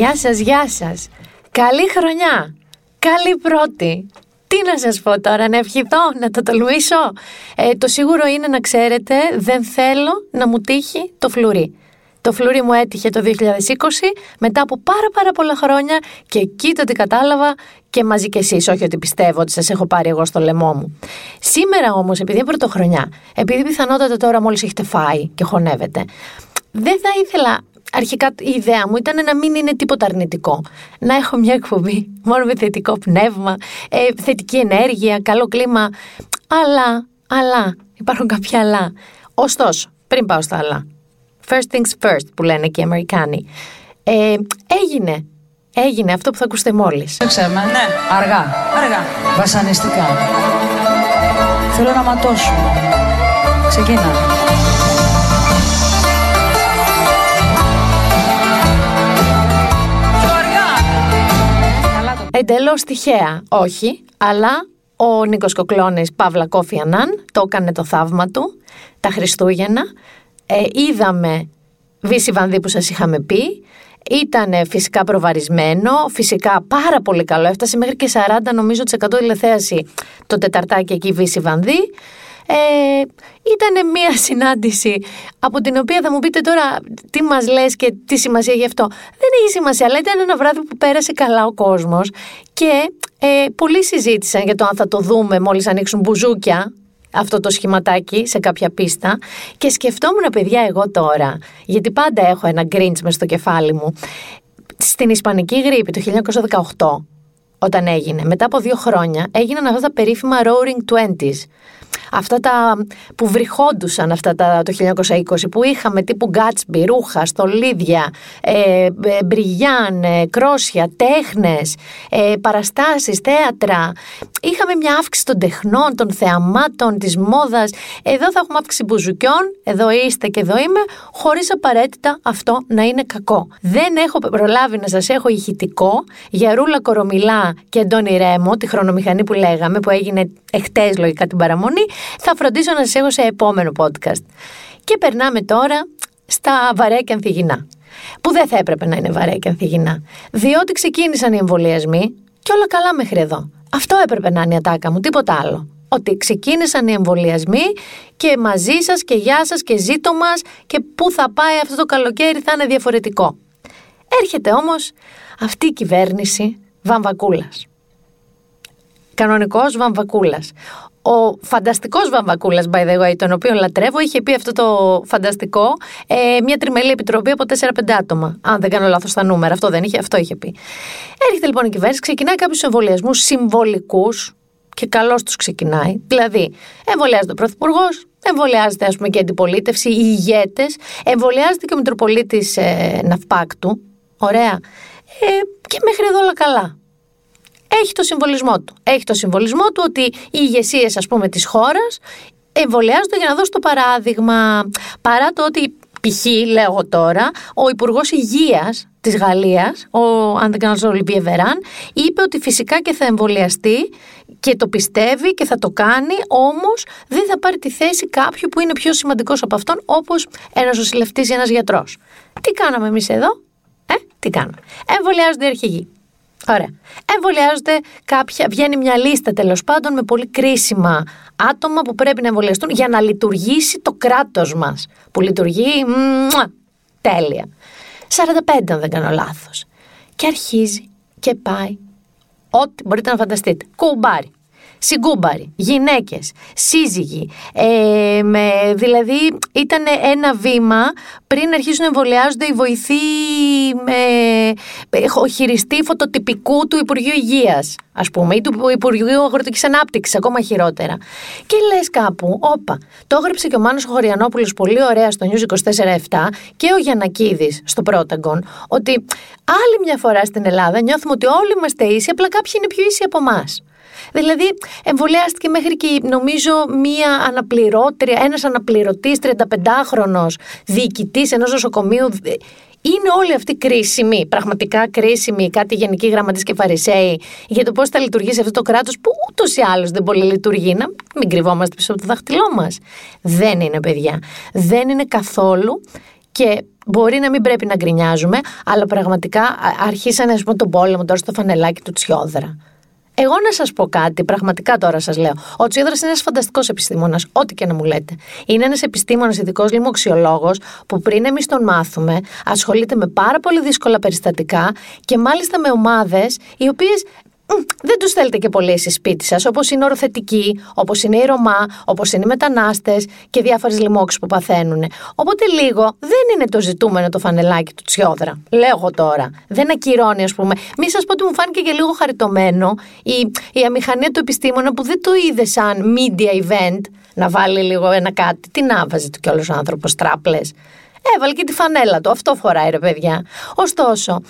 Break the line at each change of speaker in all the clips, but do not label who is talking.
Γεια σας, γεια σας. Καλή χρονιά. Καλή πρώτη. Τι να σας πω τώρα, να ευχηθώ, να το τολμήσω. Ε, το σίγουρο είναι να ξέρετε, δεν θέλω να μου τύχει το φλουρί. Το φλουρί μου έτυχε το 2020 μετά από πάρα πάρα πολλά χρόνια και εκεί το τι κατάλαβα και μαζί και εσείς, όχι ότι πιστεύω ότι σας έχω πάρει εγώ στο λαιμό μου. Σήμερα όμως, επειδή είναι πρωτοχρονιά, επειδή πιθανότατα τώρα μόλις έχετε φάει και χωνεύετε, δεν θα ήθελα αρχικά η ιδέα μου ήταν να μην είναι τίποτα αρνητικό. Να έχω μια εκπομπή μόνο με θετικό πνεύμα, ε, θετική ενέργεια, καλό κλίμα. Αλλά, αλλά, υπάρχουν κάποια αλλά. Ωστόσο, πριν πάω στα αλλά. First things first που λένε και οι Αμερικάνοι. Ε, έγινε. Έγινε αυτό που θα ακούσετε μόλις.
Ξέρουμε. Ναι. Αργά.
Αργά.
Βασανιστικά. Θέλω να ματώσω. Ξεκίνα.
Εντελώς τυχαία, όχι, αλλά ο Νίκος Κοκλώνης Παύλα Κόφι Ανάν το έκανε το θαύμα του τα Χριστούγεννα. Ε, είδαμε Βύση Βανδύ που σας είχαμε πει. Ήταν φυσικά προβαρισμένο, φυσικά πάρα πολύ καλό. Έφτασε μέχρι και 40 νομίζω της 100 τηλεθέαση το τεταρτάκι εκεί Βύση Βανδύ. Ε, ήταν μια συνάντηση από την οποία θα μου πείτε τώρα τι μας λες και τι σημασία έχει αυτό. Δεν έχει σημασία, αλλά ήταν ένα βράδυ που πέρασε καλά ο κόσμος και ε, πολλοί συζήτησαν για το αν θα το δούμε μόλις ανοίξουν μπουζούκια αυτό το σχηματάκι σε κάποια πίστα. Και σκεφτόμουν παιδιά εγώ τώρα, γιατί πάντα έχω ένα γκριντς μες στο κεφάλι μου, στην Ισπανική γρήπη το 1918 όταν έγινε, μετά από δύο χρόνια, έγιναν αυτά τα περίφημα Roaring Twenties αυτά τα που βρυχόντουσαν αυτά τα, το 1920 που είχαμε τύπου Γκάτσμπι, ρούχα, στολίδια, ε, ε, μπριγιάν, ε, κρόσια, τέχνες, ε, παραστάσεις, θέατρα. Είχαμε μια αύξηση των τεχνών, των θεαμάτων, της μόδας. Εδώ θα έχουμε αύξηση μπουζουκιών, εδώ είστε και εδώ είμαι, χωρίς απαραίτητα αυτό να είναι κακό. Δεν έχω προλάβει να σας έχω ηχητικό για Ρούλα Κορομιλά και Αντώνη Ρέμο, τη χρονομηχανή που λέγαμε, που έγινε εχθές λογικά την παραμονή, θα φροντίσω να σας έχω σε επόμενο podcast. Και περνάμε τώρα στα βαρέα και ανθυγινά. Που δεν θα έπρεπε να είναι βαρέα και ανθυγινά. Διότι ξεκίνησαν οι εμβολιασμοί και όλα καλά μέχρι εδώ. Αυτό έπρεπε να είναι η ατάκα μου, τίποτα άλλο. Ότι ξεκίνησαν οι εμβολιασμοί και μαζί σας και γεια σας και ζήτω μας και πού θα πάει αυτό το καλοκαίρι θα είναι διαφορετικό. Έρχεται όμως αυτή η κυβέρνηση βαμβακούλας κανονικός βαμβακούλας. Ο φανταστικός Βαμβακούλας, by the way, τον οποίο λατρεύω, είχε πει αυτό το φανταστικό ε, μια τριμελή επιτροπή από 4-5 άτομα. Αν δεν κάνω λάθος στα νούμερα, αυτό δεν είχε, αυτό είχε πει. Έρχεται λοιπόν η κυβέρνηση, ξεκινάει κάποιους εμβολιασμούς συμβολικούς και καλώς τους ξεκινάει. Δηλαδή, εμβολιάζεται ο Πρωθυπουργός, εμβολιάζεται ας πούμε και η αντιπολίτευση, οι ηγέτες, εμβολιάζεται και ο Μητροπολίτης ε, Ναυπάκτου. Ωραία. Ε, και μέχρι εδώ όλα καλά έχει το συμβολισμό του. Έχει το συμβολισμό του ότι οι ηγεσίες, ας πούμε, της χώρας εμβολιάζονται για να δώσουν το παράδειγμα. Παρά το ότι π.χ. λέω τώρα, ο Υπουργός Υγείας της Γαλλίας, ο αν δεν κάνω Ολυμπίε Βεράν, είπε ότι φυσικά και θα εμβολιαστεί και το πιστεύει και θα το κάνει, όμως δεν θα πάρει τη θέση κάποιου που είναι πιο σημαντικός από αυτόν, όπως ένας νοσηλευτής ή ένας γιατρός. Τι κάναμε εμείς εδώ, ε, τι κάναμε. Εμβολιάζονται οι αρχηγοί. Ωραία. Εμβολιάζονται κάποια, βγαίνει μια λίστα τέλος πάντων με πολύ κρίσιμα άτομα που πρέπει να εμβολιαστούν για να λειτουργήσει το κράτος μας. Που λειτουργεί μουα, τέλεια. 45 αν δεν κάνω λάθος. Και αρχίζει και πάει. Ό,τι μπορείτε να φανταστείτε. Κουμπάρι συγκούμπαροι, γυναίκες, σύζυγοι. Ε, με, δηλαδή ήταν ένα βήμα πριν αρχίσουν να εμβολιάζονται οι βοηθοί με, ο χειριστή φωτοτυπικού του Υπουργείου Υγείας ας πούμε, ή του Υπουργείου Αγροτικής Ανάπτυξης, ακόμα χειρότερα. Και λες κάπου, όπα, το έγραψε και ο Μάνος Χωριανόπουλος πολύ ωραία στο News 24-7 και ο Γιανακίδης στο Πρόταγκον, ότι άλλη μια φορά στην Ελλάδα νιώθουμε ότι όλοι είμαστε ίσοι, απλά κάποιοι είναι πιο ίσοι από εμάς. Δηλαδή, εμβολιάστηκε μέχρι και νομίζω μία αναπληρώτρια, ένας αναπληρωτής 35χρονο διοικητής ενός νοσοκομείου. Είναι όλοι αυτοί κρίσιμοι, πραγματικά κρίσιμοι, κάτι γενικοί γραμματείς και φαρισαίοι, για το πώς θα λειτουργήσει αυτό το κράτος που ούτως ή άλλως δεν πολύ λειτουργεί. Να μην κρυβόμαστε πίσω από το δάχτυλό μας. Δεν είναι, παιδιά. Δεν είναι καθόλου. Και μπορεί να μην πρέπει να γκρινιάζουμε, αλλά πραγματικά αρχίσανε ας πούμε, τον πόλεμο τώρα στο φανελάκι του Τσιόδρα. Εγώ να σας πω κάτι, πραγματικά τώρα σας λέω. Ο Τσιόδρα είναι ένας φανταστικός επιστήμονας, ό,τι και να μου λέτε. Είναι ένας επιστήμονας, ειδικός λοιμοξιολόγο, που πριν εμείς τον μάθουμε, ασχολείται με πάρα πολύ δύσκολα περιστατικά και μάλιστα με ομάδες οι οποίες δεν τους θέλετε και πολύ εσείς σπίτι σας, όπως είναι οροθετικοί, όπως είναι οι Ρωμά, όπως είναι οι μετανάστες και διάφορες λοιμώξεις που παθαίνουν. Οπότε λίγο δεν είναι το ζητούμενο το φανελάκι του Τσιόδρα. Λέω εγώ τώρα. Δεν ακυρώνει, ας πούμε. Μη σας πω ότι μου φάνηκε και λίγο χαριτωμένο η, η αμηχανία του επιστήμονα που δεν το είδε σαν media event να βάλει λίγο ένα κάτι. Τι να βάζει του κιόλας ο άνθρωπος, τράπλες. Έβαλε και τη φανέλα του. Αυτό φοράει, ρε παιδιά. Ωστόσο,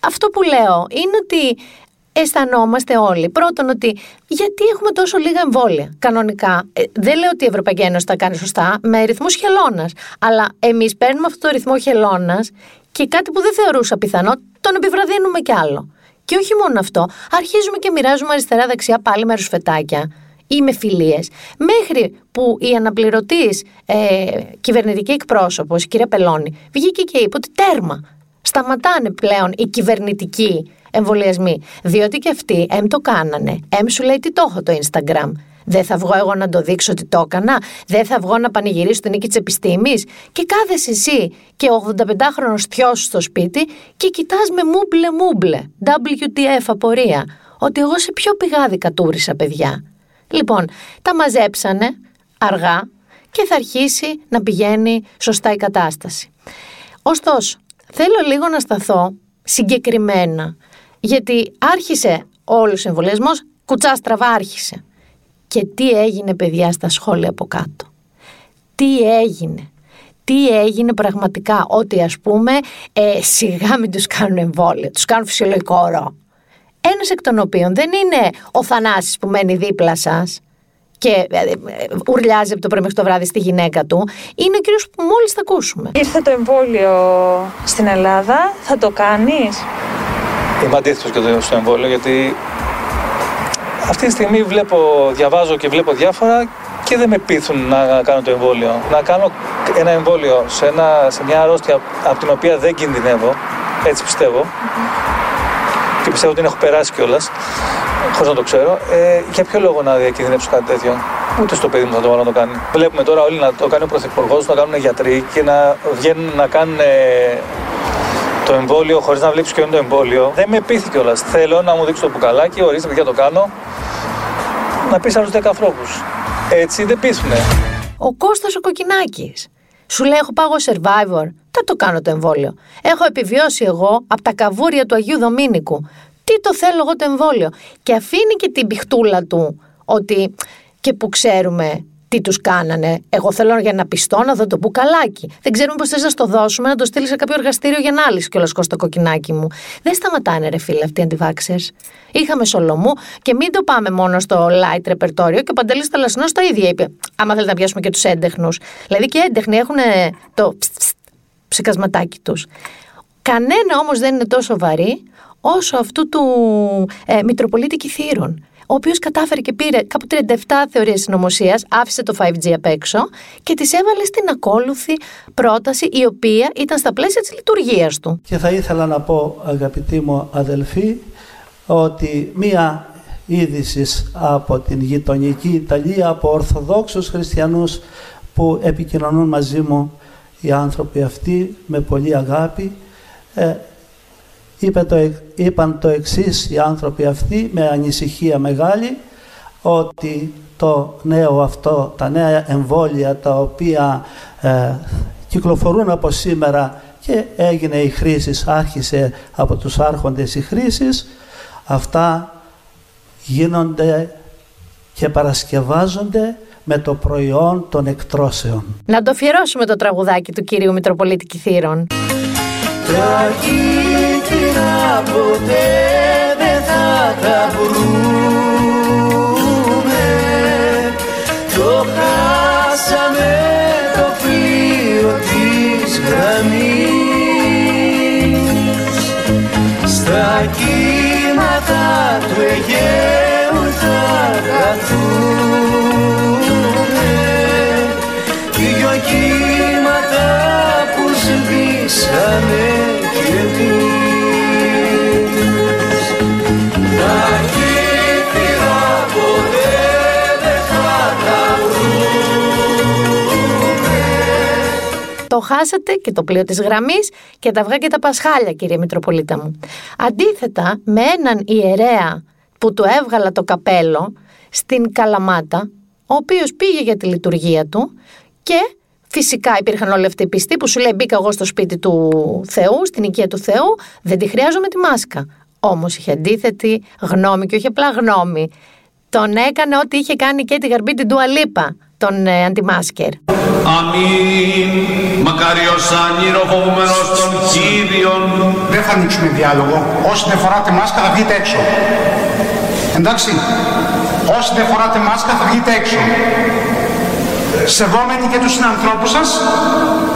αυτό που λέω είναι ότι αισθανόμαστε όλοι. Πρώτον, ότι γιατί έχουμε τόσο λίγα εμβόλια. Κανονικά, ε, δεν λέω ότι η Ευρωπαϊκή Ένωση τα κάνει σωστά, με ρυθμούς χελώνας. Αλλά εμείς παίρνουμε αυτό το ρυθμό χελώνας και κάτι που δεν θεωρούσα πιθανό, τον επιβραδύνουμε κι άλλο. Και όχι μόνο αυτό, αρχίζουμε και μοιράζουμε αριστερά-δεξιά πάλι με ρουσφετάκια ή με φιλίες. Μέχρι που η αναπληρωτής ε, κυβερνητική εκπρόσωπος, η κυρία Πελώνη, βγήκε και είπε ότι τέρμα. Σταματάνε πλέον οι κυβερνητικοί εμβολιασμοί. Διότι και αυτοί εμ το κάνανε. Εμ σου λέει τι το έχω το Instagram. Δεν θα βγω εγώ να το δείξω ότι το έκανα. Δεν θα βγω να πανηγυρίσω την νίκη της επιστήμης. Και κάθεσαι εσύ και ο 85χρονο θειός στο σπίτι και κοιτάς με μούμπλε μούμπλε. WTF απορία. Ότι εγώ σε ποιο πηγάδι κατούρισα, παιδιά. Λοιπόν, τα μαζέψανε αργά και θα αρχίσει να πηγαίνει σωστά η κατάσταση. Ωστόσο, θέλω λίγο να σταθώ συγκεκριμένα γιατί άρχισε όλος ο εμβολιασμός, κουτσά στραβά άρχισε. Και τι έγινε, παιδιά, στα σχόλια από κάτω. Τι έγινε. Τι έγινε πραγματικά, ότι ας πούμε ε, σιγά μην τους κάνουν εμβόλια, τους κάνουν φυσιολογικό ορό. Ένας εκ των οποίων δεν είναι ο Θανάσης που μένει δίπλα σας και ε, ε, ουρλιάζει από το πρωί μέχρι το βράδυ στη γυναίκα του, είναι ο κύριος που μόλις θα ακούσουμε.
Ήρθε το εμβόλιο στην Ελλάδα, θα το κάνεις;
Είμαι αντίθετο και στο εμβόλιο γιατί αυτή τη στιγμή βλέπω, διαβάζω και βλέπω διάφορα και δεν με πείθουν να κάνω το εμβόλιο. Να κάνω ένα εμβόλιο σε, ένα, σε μια αρρώστια από την οποία δεν κινδυνεύω, έτσι πιστεύω, και πιστεύω ότι την έχω περάσει κιόλας, χωρίς να το ξέρω. Ε, για ποιο λόγο να διακινδυνεύσω κάτι τέτοιο; Ούτε στο παιδί μου θα το βάλω να το κάνει. Βλέπουμε τώρα όλοι να το κάνει ο Πρωθυπουργός, να κάνουν γιατροί και να βγαίνουν να κάνουν το εμβόλιο χωρίς να βλέπει ποιο είναι το εμβόλιο. Δεν με πείθει κιόλας. Θέλω να μου δείξεις το μπουκαλάκι, ορίστε παιδιά το κάνω. Να πεις άλλους 10 ανθρώπους. Έτσι δεν πείθουνε.
Ο Κώστας ο Κοκκινάκης. Σου λέει: Έχω πάγω survivor. Θα το κάνω το εμβόλιο. Έχω επιβιώσει εγώ από τα καβούρια του Αγίου Δομήνικου. Τι το θέλω εγώ το εμβόλιο. Και αφήνει και την πιχτούλα του ότι και που ξέρουμε τι τους κάνανε. Εγώ θέλω για να πιστώ να δω το μπουκαλάκι. Δεν ξέρουμε πώς θες να στο δώσουμε, να το στείλεις σε κάποιο εργαστήριο για ανάλυση κιόλας το κοκκινάκι μου. Δεν σταματάνε, ρε φίλε, αυτοί οι αντιβάξερ. Είχαμε Σολομού και μην το πάμε μόνο στο light ρεπερτόριο και ο Παντελής Θαλασσινός το ίδιο είπε. Άμα θέλετε να πιάσουμε και τους έντεχνους. Δηλαδή και έντεχνοι έχουν το ψικασματάκι τους. Κανένα όμως δεν είναι τόσο βαρύ όσο αυτού του ε, Μητροπολίτη Κιθήρων ο οποίος κατάφερε και πήρε κάπου 37 θεωρίες συνωμοσίας, άφησε το 5G απ' έξω και τις έβαλε στην ακόλουθη πρόταση, η οποία ήταν στα πλαίσια της λειτουργίας του.
Και θα ήθελα να πω, αγαπητοί μου αδελφοί, ότι μία είδηση από την γειτονική Ιταλία, από Ορθοδόξους χριστιανούς που επικοινωνούν μαζί μου οι άνθρωποι αυτοί με πολύ αγάπη, ε, είπε το, είπαν το εξής οι άνθρωποι αυτοί με ανησυχία μεγάλη ότι το νέο αυτό, τα νέα εμβόλια τα οποία ε, κυκλοφορούν από σήμερα και έγινε η χρήση, άρχισε από τους άρχοντες η χρήση, αυτά γίνονται και παρασκευάζονται με το προϊόν των εκτρώσεων.
Να το αφιερώσουμε το τραγουδάκι του κύριου Μητροπολίτη Κιθήρων
κύκνα ποτέ δεν θα τα βρούμε Το χάσαμε το πλοίο της γραμμής. Στα κύματα του Αιγαίου θα χαθούμε Δυο κύματα που σβήνουν βρήκαμε κι εμείς
χάσατε και το πλοίο της γραμμής και τα αυγά και τα πασχάλια κύριε Μητροπολίτα μου. Αντίθετα με έναν ιερέα που του έβγαλα το καπέλο στην Καλαμάτα, ο οποίος πήγε για τη λειτουργία του και Φυσικά υπήρχαν όλοι αυτοί οι πιστοί που σου λέει μπήκα εγώ στο σπίτι του Θεού, στην οικία του Θεού, δεν τη χρειάζομαι τη μάσκα. Όμως είχε αντίθετη γνώμη και όχι απλά γνώμη. Τον έκανε ό,τι είχε κάνει και τη γαρμπή την Τουαλίπα, τον ε, αντιμάσκερ.
Αμήν. Μακάριος άνυρο φοβούμενος των Κύριων.
Δεν θα ανοίξουμε διάλογο. Όσοι δεν φοράτε μάσκα θα βγείτε έξω. Εντάξει. Όσοι δεν φοράτε μάσκα θα βγείτε έξω. Σεβόμενοι και τους συνανθρώπους σας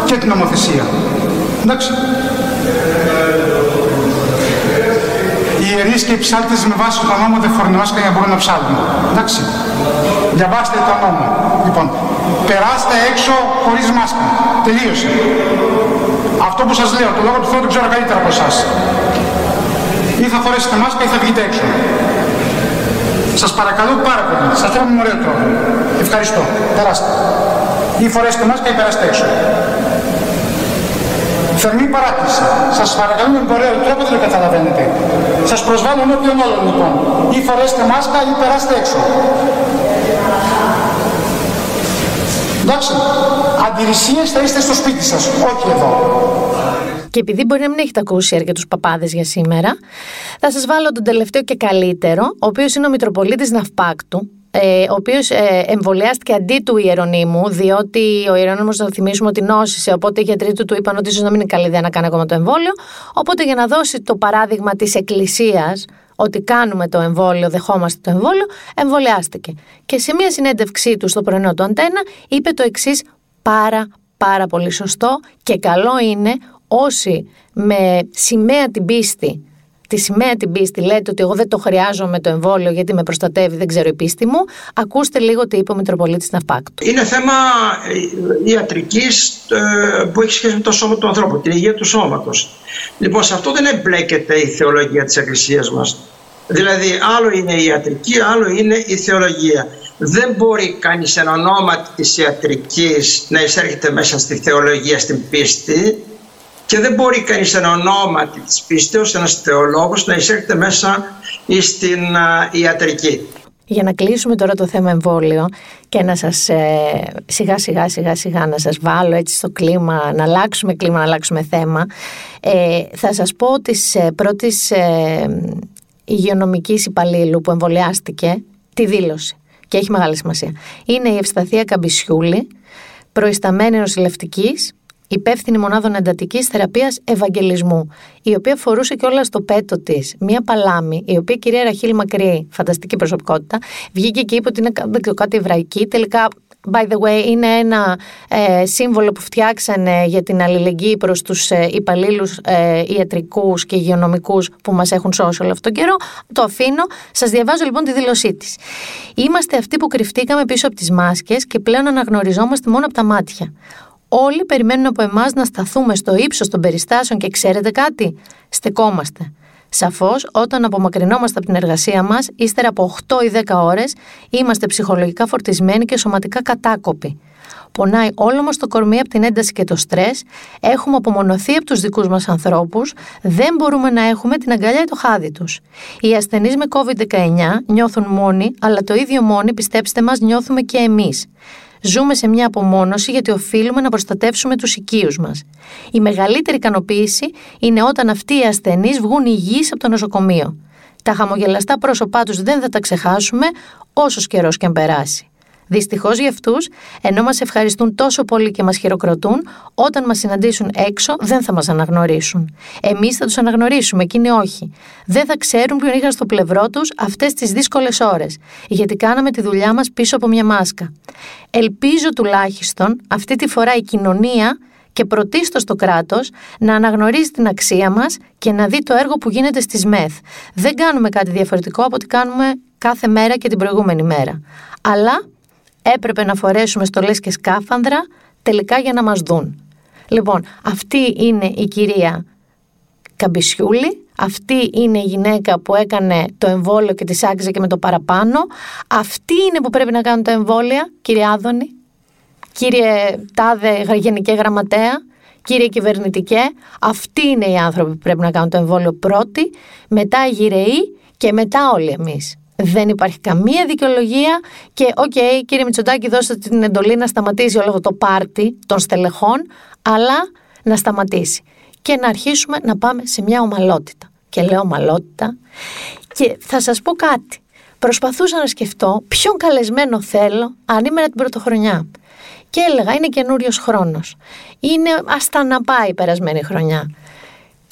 και την νομοθεσία. Εντάξει. Οι ιερείς και οι ψάλτες με βάση τον νόμο δεν φορούν μάσκα για να μπορούν να ψάλουν. Εντάξει. Διαβάστε τον νόμο. Λοιπόν, περάστε έξω χωρίς μάσκα. Τελείωσε. Αυτό που σας λέω, το λόγο του Θεού το ξέρω καλύτερα από εσάς. Ή θα φορέσετε μάσκα ή θα βγείτε έξω. Σας παρακαλώ πάρα πολύ. Σας θέλω με ωραίο τρόπο. Ευχαριστώ. Περάστε. Ή φορέστε μάσκα ή περάστε έξω. Θερμή παράκληση. Σας παρακαλώ με ωραίο τρόπο δεν το καταλαβαίνετε. Σας προσβάλλω ενώπιον όλων λοιπόν. Ή φορέστε μάσκα ή περάστε έξω. Εντάξει. Αντιρρησίες θα είστε στο σπίτι σας, όχι εδώ.
Και επειδή μπορεί να μην έχετε ακούσει αρκετού παπάδες για σήμερα, θα σας βάλω τον τελευταίο και καλύτερο, ο οποίος είναι ο Μητροπολίτης Ναυπάκτου, ε, ο οποίος ε, εμβολιάστηκε αντί του Ιερονίμου, διότι ο Ιερονίμος, θα θυμίσουμε ότι νόσησε, οπότε οι γιατροί του του είπαν ότι ίσως να μην είναι καλή ιδέα να κάνει ακόμα το εμβόλιο. Οπότε για να δώσει το παράδειγμα της Εκκλησίας, ότι κάνουμε το εμβόλιο, δεχόμαστε το εμβόλιο, εμβολιάστηκε. Και σε μια συνέντευξή του στο πρωινό του Αντένα είπε το εξής πάρα πάρα πολύ σωστό και καλό είναι όσοι με σημαία την πίστη τη σημαία την πίστη λέτε ότι εγώ δεν το χρειάζομαι το εμβόλιο γιατί με προστατεύει, δεν ξέρω η πίστη μου, ακούστε λίγο τι είπε ο Μητροπολίτης Ναυπάκτου.
Είναι θέμα ε, ιατρικής ε, που έχει σχέση με το σώμα του ανθρώπου, την υγεία του σώματος. Λοιπόν, σε αυτό δεν εμπλέκεται η θεολογία της Εκκλησίας μας. Δηλαδή, άλλο είναι η ιατρική, άλλο είναι η θεολογία. Δεν μπορεί κανείς εν ονόματι της ιατρικής να εισέρχεται μέσα στη θεολογία, στην πίστη, και δεν μπορεί κανείς εν ονόματι της πίστεως ένας θεολόγος να εισέρχεται μέσα στην ιατρική.
Για να κλείσουμε τώρα το θέμα εμβόλιο και να σας ε, σιγά σιγά σιγά σιγά να σας βάλω έτσι στο κλίμα, να αλλάξουμε κλίμα, να αλλάξουμε θέμα, ε, θα σας πω της ε, πρώτης ε, υγειονομικής υπαλλήλου που εμβολιάστηκε τη δήλωση και έχει μεγάλη σημασία. Είναι η Ευσταθία Καμπισιούλη, προϊσταμένη νοσηλευτικής, υπεύθυνη μονάδων εντατικής θεραπείας Ευαγγελισμού, η οποία φορούσε και όλα στο πέτο της μία παλάμη, η οποία η κυρία Ραχίλ Μακρύ, φανταστική προσωπικότητα, βγήκε και είπε ότι είναι κάτι εβραϊκή. Τελικά by the way, είναι ένα ε, σύμβολο που φτιάξανε για την αλληλεγγύη προς τους ε, υπαλλήλους ε, ιατρικούς και υγειονομικούς που μας έχουν σώσει όλο αυτόν τον καιρό. Το αφήνω. Σας διαβάζω λοιπόν τη δήλωσή της. Είμαστε αυτοί που κρυφτήκαμε πίσω από τις μάσκες και πλέον αναγνωριζόμαστε μόνο από τα μάτια. Όλοι περιμένουν από εμάς να σταθούμε στο ύψος των περιστάσεων και ξέρετε κάτι, στεκόμαστε. Σαφώς, όταν απομακρυνόμαστε από την εργασία μας, ύστερα από 8 ή 10 ώρες, είμαστε ψυχολογικά φορτισμένοι και σωματικά κατάκοποι. Πονάει όλο μας το κορμί από την ένταση και το στρες, έχουμε απομονωθεί από τους δικούς μας ανθρώπους, δεν μπορούμε να έχουμε την αγκαλιά ή το χάδι τους. Οι ασθενείς με COVID-19 νιώθουν μόνοι, αλλά το ίδιο μόνοι, πιστέψτε μας, νιώθουμε και εμείς. Ζούμε σε μια απομόνωση γιατί οφείλουμε να προστατεύσουμε τους οικείους μας. Η μεγαλύτερη ικανοποίηση είναι όταν αυτοί οι ασθενείς βγουν υγιείς από το νοσοκομείο. Τα χαμογελαστά πρόσωπά τους δεν θα τα ξεχάσουμε όσο καιρός και αν περάσει. Δυστυχώς για αυτούς, ενώ μας ευχαριστούν τόσο πολύ και μας χειροκροτούν, όταν μας συναντήσουν έξω δεν θα μας αναγνωρίσουν. Εμείς θα τους αναγνωρίσουμε, εκείνοι όχι. Δεν θα ξέρουν ποιον είχαν στο πλευρό τους αυτές τις δύσκολες ώρες, γιατί κάναμε τη δουλειά μας πίσω από μια μάσκα. Ελπίζω τουλάχιστον αυτή τη φορά η κοινωνία και πρωτίστως το κράτος να αναγνωρίζει την αξία μας και να δει το έργο που γίνεται στις ΜΕΘ. Δεν κάνουμε κάτι διαφορετικό από ό,τι κάνουμε κάθε μέρα και την προηγούμενη μέρα. Αλλά έπρεπε να φορέσουμε στολές και σκάφανδρα τελικά για να μας δουν. Λοιπόν, αυτή είναι η κυρία Καμπισιούλη. Αυτή είναι η γυναίκα που έκανε το εμβόλιο και τη άξιζε και με το παραπάνω. Αυτή είναι που πρέπει να κάνουν τα εμβόλια, κύριε Άδωνη, κύριε Τάδε Γενική Γραμματέα, κύριε Κυβερνητικέ. Αυτοί είναι οι άνθρωποι που πρέπει να κάνουν το εμβόλιο πρώτοι, μετά οι γηραιοί και μετά όλοι εμείς. Δεν υπάρχει καμία δικαιολογία και οκ, κύριε Μητσοτάκη δώστε την εντολή να σταματήσει όλο αυτό το πάρτι των στελεχών, αλλά να σταματήσει και να αρχίσουμε να πάμε σε μια ομαλότητα. Και λέω ομαλότητα και θα σας πω κάτι. Προσπαθούσα να σκεφτώ ποιον καλεσμένο θέλω αν ήμουν την πρωτοχρονιά. Και έλεγα είναι καινούριος χρόνος. Είναι άστα να πάει η περασμένη χρονιά.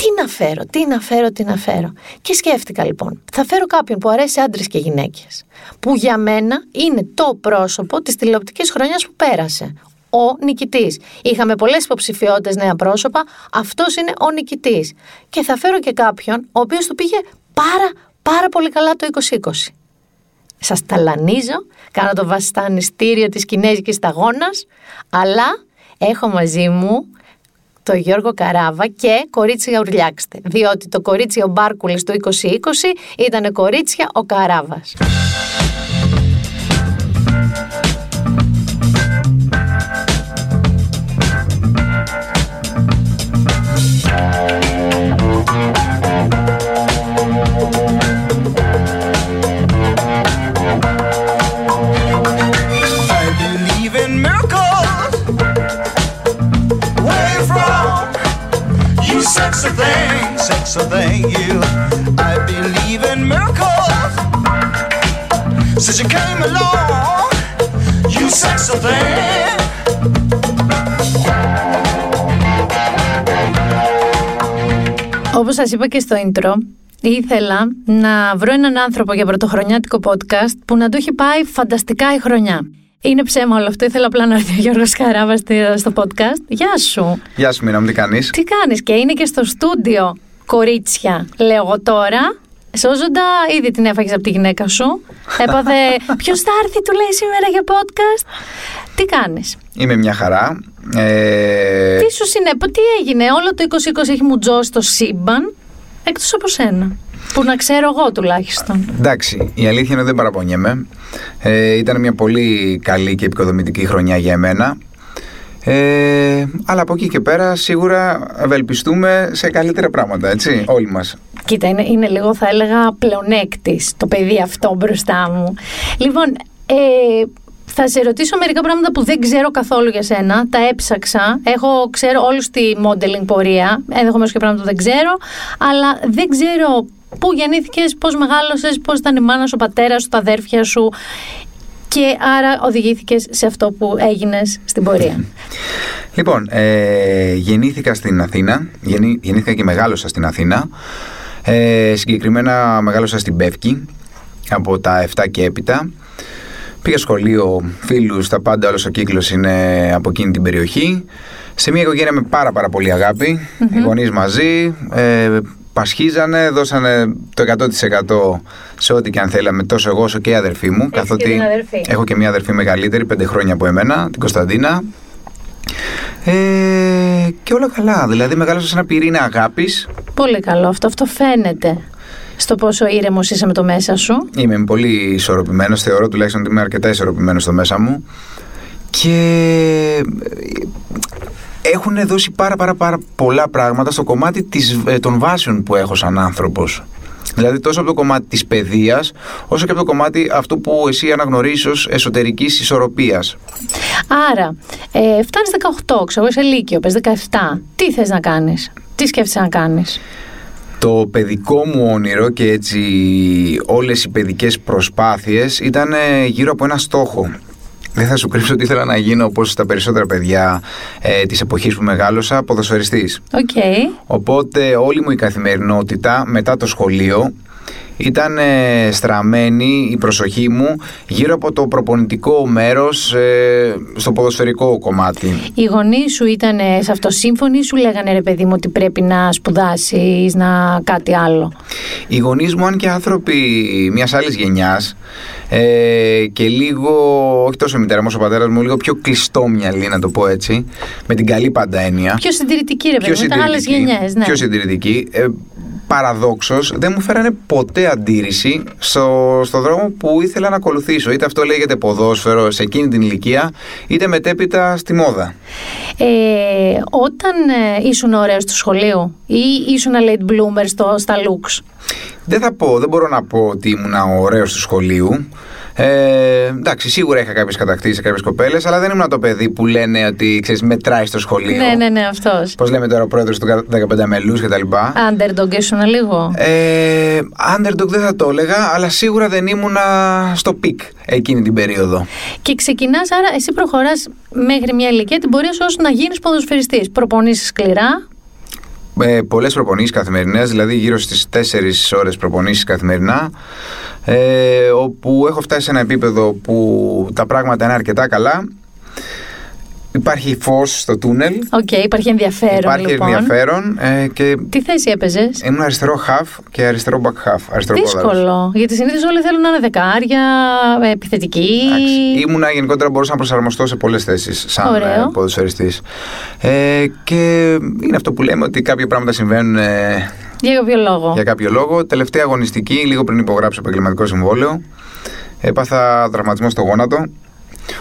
Τι να φέρω, τι να φέρω, τι να φέρω. Και σκέφτηκα λοιπόν, θα φέρω κάποιον που αρέσει άντρες και γυναίκες. Που για μένα είναι το πρόσωπο της τηλεοπτικής χρονιάς που πέρασε ο νικητής. Είχαμε πολλές υποψηφιότητες νέα πρόσωπα. Αυτός είναι ο νικητής. Και θα φέρω και κάποιον ο οποίος του πήγε πάρα πάρα πολύ καλά το 2020. Σας ταλανίζω, κάνω το βασανιστήριο της Κινέζικης Ταγόνα, αλλά έχω μαζί μου το Γιώργο Καράβα και κορίτσια ουρλιάξτε. Διότι το κορίτσι ο Μπάρκουλης του 2020 ήταν κορίτσια ο Καράβας.
Thing, sexy thing, you. I believe in miracles. Since you came along, you sexy thing.
Όπως σας είπα και στο intro, ήθελα να βρω έναν άνθρωπο για πρωτοχρονιάτικο podcast που να του έχει πάει φανταστικά η χρονιά. Είναι ψέμα όλο αυτό. Ήθελα απλά να έρθει ο Γιώργος Καράβας στη- στο podcast. Γεια σου.
Γεια σου, Μίνα μου, τι κάνεις;
Τι κάνεις και είναι και στο στούντιο κορίτσια, λέω εγώ τώρα. Σώζοντα, ήδη την έφαγες από τη γυναίκα σου. Έπαθε, ποιος θα έρθει, του λέει σήμερα για podcast. Τι κάνεις;
Είμαι μια χαρά. Ε,
Τι σου συνέπω, τι έγινε, όλο το 2020 έχει μουτζώσει το σύμπαν, εκτός από σένα. Που να ξέρω εγώ τουλάχιστον.
εντάξει, η αλήθεια είναι ότι δεν παραπονιέμαι. Ε, ήταν μια πολύ καλή και επικοδομητική χρονιά για εμένα. Ε, αλλά από εκεί και πέρα σίγουρα ευελπιστούμε σε καλύτερα πράγματα, έτσι, όλοι μας.
Κοίτα, είναι, είναι λίγο θα έλεγα πλεονέκτης το παιδί αυτό μπροστά μου. Λοιπόν, ε, θα σε ρωτήσω μερικά πράγματα που δεν ξέρω καθόλου για σένα. Τα έψαξα. Έχω, ξέρω όλους τη modeling πορεία. Ενδεχομένως και πράγματα που δεν ξέρω. Αλλά δεν ξέρω πού γεννήθηκες, πώς μεγάλωσες, πώς ήταν η μάνα σου, ο πατέρας σου, τα αδέρφια σου. Και άρα οδηγήθηκες σε αυτό που έγινες στην πορεία.
Λοιπόν, ε, γεννήθηκα στην Αθήνα, γεννή, γεννήθηκα και μεγάλωσα στην Αθήνα. Ε, συγκεκριμένα μεγάλωσα στην Πεύκη από τα 7 και έπειτα. Πήγα σχολείο, φίλους, τα πάντα, όλος ο κύκλος είναι από εκείνη την περιοχή. Σε μια οικογένεια με πάρα πάρα πολύ αγάπη, οι γονείς μαζί, ε, πασχίζανε, δώσανε το 100% σε ό,τι και αν θέλαμε, τόσο εγώ όσο και η αδερφή μου.
και την αδερφή.
έχω και μια αδερφή μεγαλύτερη, πέντε χρόνια από εμένα, την Κωνσταντίνα. Ε, και όλα καλά, δηλαδή μεγάλωσα σε ένα πυρήνα αγάπης.
Πολύ καλό αυτό. Αυτό φαίνεται στο πόσο ήρεμος είσαι με το μέσα σου.
Είμαι πολύ ισορροπημένος. Θεωρώ τουλάχιστον ότι είμαι αρκετά ισορροπημένος στο μέσα μου. Και έχουν δώσει πάρα, πάρα, πάρα πολλά πράγματα στο κομμάτι της, ε, των βάσεων που έχω σαν άνθρωπος. Δηλαδή τόσο από το κομμάτι της παιδείας, όσο και από το κομμάτι αυτού που εσύ αναγνωρίζεις ως εσωτερικής ισορροπίας.
Άρα, ε, φτάνεις 18, ξέρω, είσαι λύκειο, πες 17. Τι θες να κάνεις, τι σκέφτεσαι να κάνεις;
Το παιδικό μου όνειρο και έτσι όλες οι παιδικές προσπάθειες ήταν ε, γύρω από ένα στόχο. Δεν θα σου κρύψω ότι ήθελα να γίνω όπως τα περισσότερα παιδιά ε, της εποχής που μεγάλωσα, ποδοσφαιριστής.
Οκ.
Οπότε όλη μου η καθημερινότητα μετά το σχολείο ήταν ε, στραμμένη η προσοχή μου γύρω από το προπονητικό μέρος ε, στο ποδοσφαιρικό κομμάτι.
Οι γονείς σου ήταν σε αυτό σύμφωνοι ή σου λέγανε ρε παιδί μου ότι πρέπει να σπουδάσεις να κάτι άλλο;
Οι γονείς μου, αν και άνθρωποι μιας άλλης γενιάς ε, και λίγο, όχι τόσο η μητέρα μου όσο ο πατέρας μου, λίγο πιο κλειστόμυαλοι, να το πω έτσι, με την καλή πάντα έννοια.
Πιο συντηρητική, ρε παιδί μου, ήταν άλλες
συντηρητική,
γενιές. Ναι.
Πιο συντηρητική. Ε, παραδόξως δεν μου φέρανε ποτέ αντίρρηση στο, στο δρόμο που ήθελα να ακολουθήσω. Είτε αυτό λέγεται ποδόσφαιρο σε εκείνη την ηλικία, είτε μετέπειτα στη μόδα.
Ε, όταν ε, ήσουν ωραίος στο σχολείο ή ήσουν late bloomer στο, στα looks.
Δεν θα πω, δεν μπορώ να πω ότι ήμουν ωραίος του σχολείου. Ε, εντάξει, σίγουρα είχα κάποιες κατακτήσεις σε κάποιες κοπέλες, αλλά δεν ήμουν το παιδί που λένε ότι ξέρεις, μετράει στο σχολείο.
Ναι, ναι, ναι, αυτός.
Πώς λέμε τώρα ο πρόεδρος του 15 μελού κτλ.
Underdog ήσουν λίγο.
Ε, underdog δεν θα το έλεγα, αλλά σίγουρα δεν ήμουνα στο peak εκείνη την περίοδο.
Και ξεκινάς, άρα εσύ προχωράς μέχρι μια ηλικία την πορεία σου ως να γίνεις ποδοσφαιριστής. Προπονήσεις σκληρά.
Ε, Πολλές προπονήσεις καθημερινές, δηλαδή γύρω στις 4 ώρες προπονήσεις καθημερινά. Ε, όπου έχω φτάσει σε ένα επίπεδο που τα πράγματα είναι αρκετά καλά. Υπάρχει φως στο τούνελ.
Οκ, υπάρχει ενδιαφέρον
Υπάρχει
λοιπόν.
ενδιαφέρον. Ε, και
Τι θέση έπαιζες;
ήμουν αριστερό half και αριστερό back half. Αριστεροπόδαρος.
Δύσκολο. Γιατί συνήθως όλοι θέλουν να είναι δεκάρια, ε, επιθετικοί.
Εντάξει, Ήμουνα γενικότερα μπορούσα να προσαρμοστώ σε πολλές θέσεις σαν
Ωραίο.
ε, ποδοσφαιριστής. Ε, και είναι αυτό που λέμε ότι κάποια πράγματα συμβαίνουν ε,
Για κάποιο λόγο.
για κάποιο λόγο. Τελευταία αγωνιστική, λίγο πριν υπογράψω επαγγελματικό συμβόλαιο, έπαθα τραυματισμό στο γόνατο.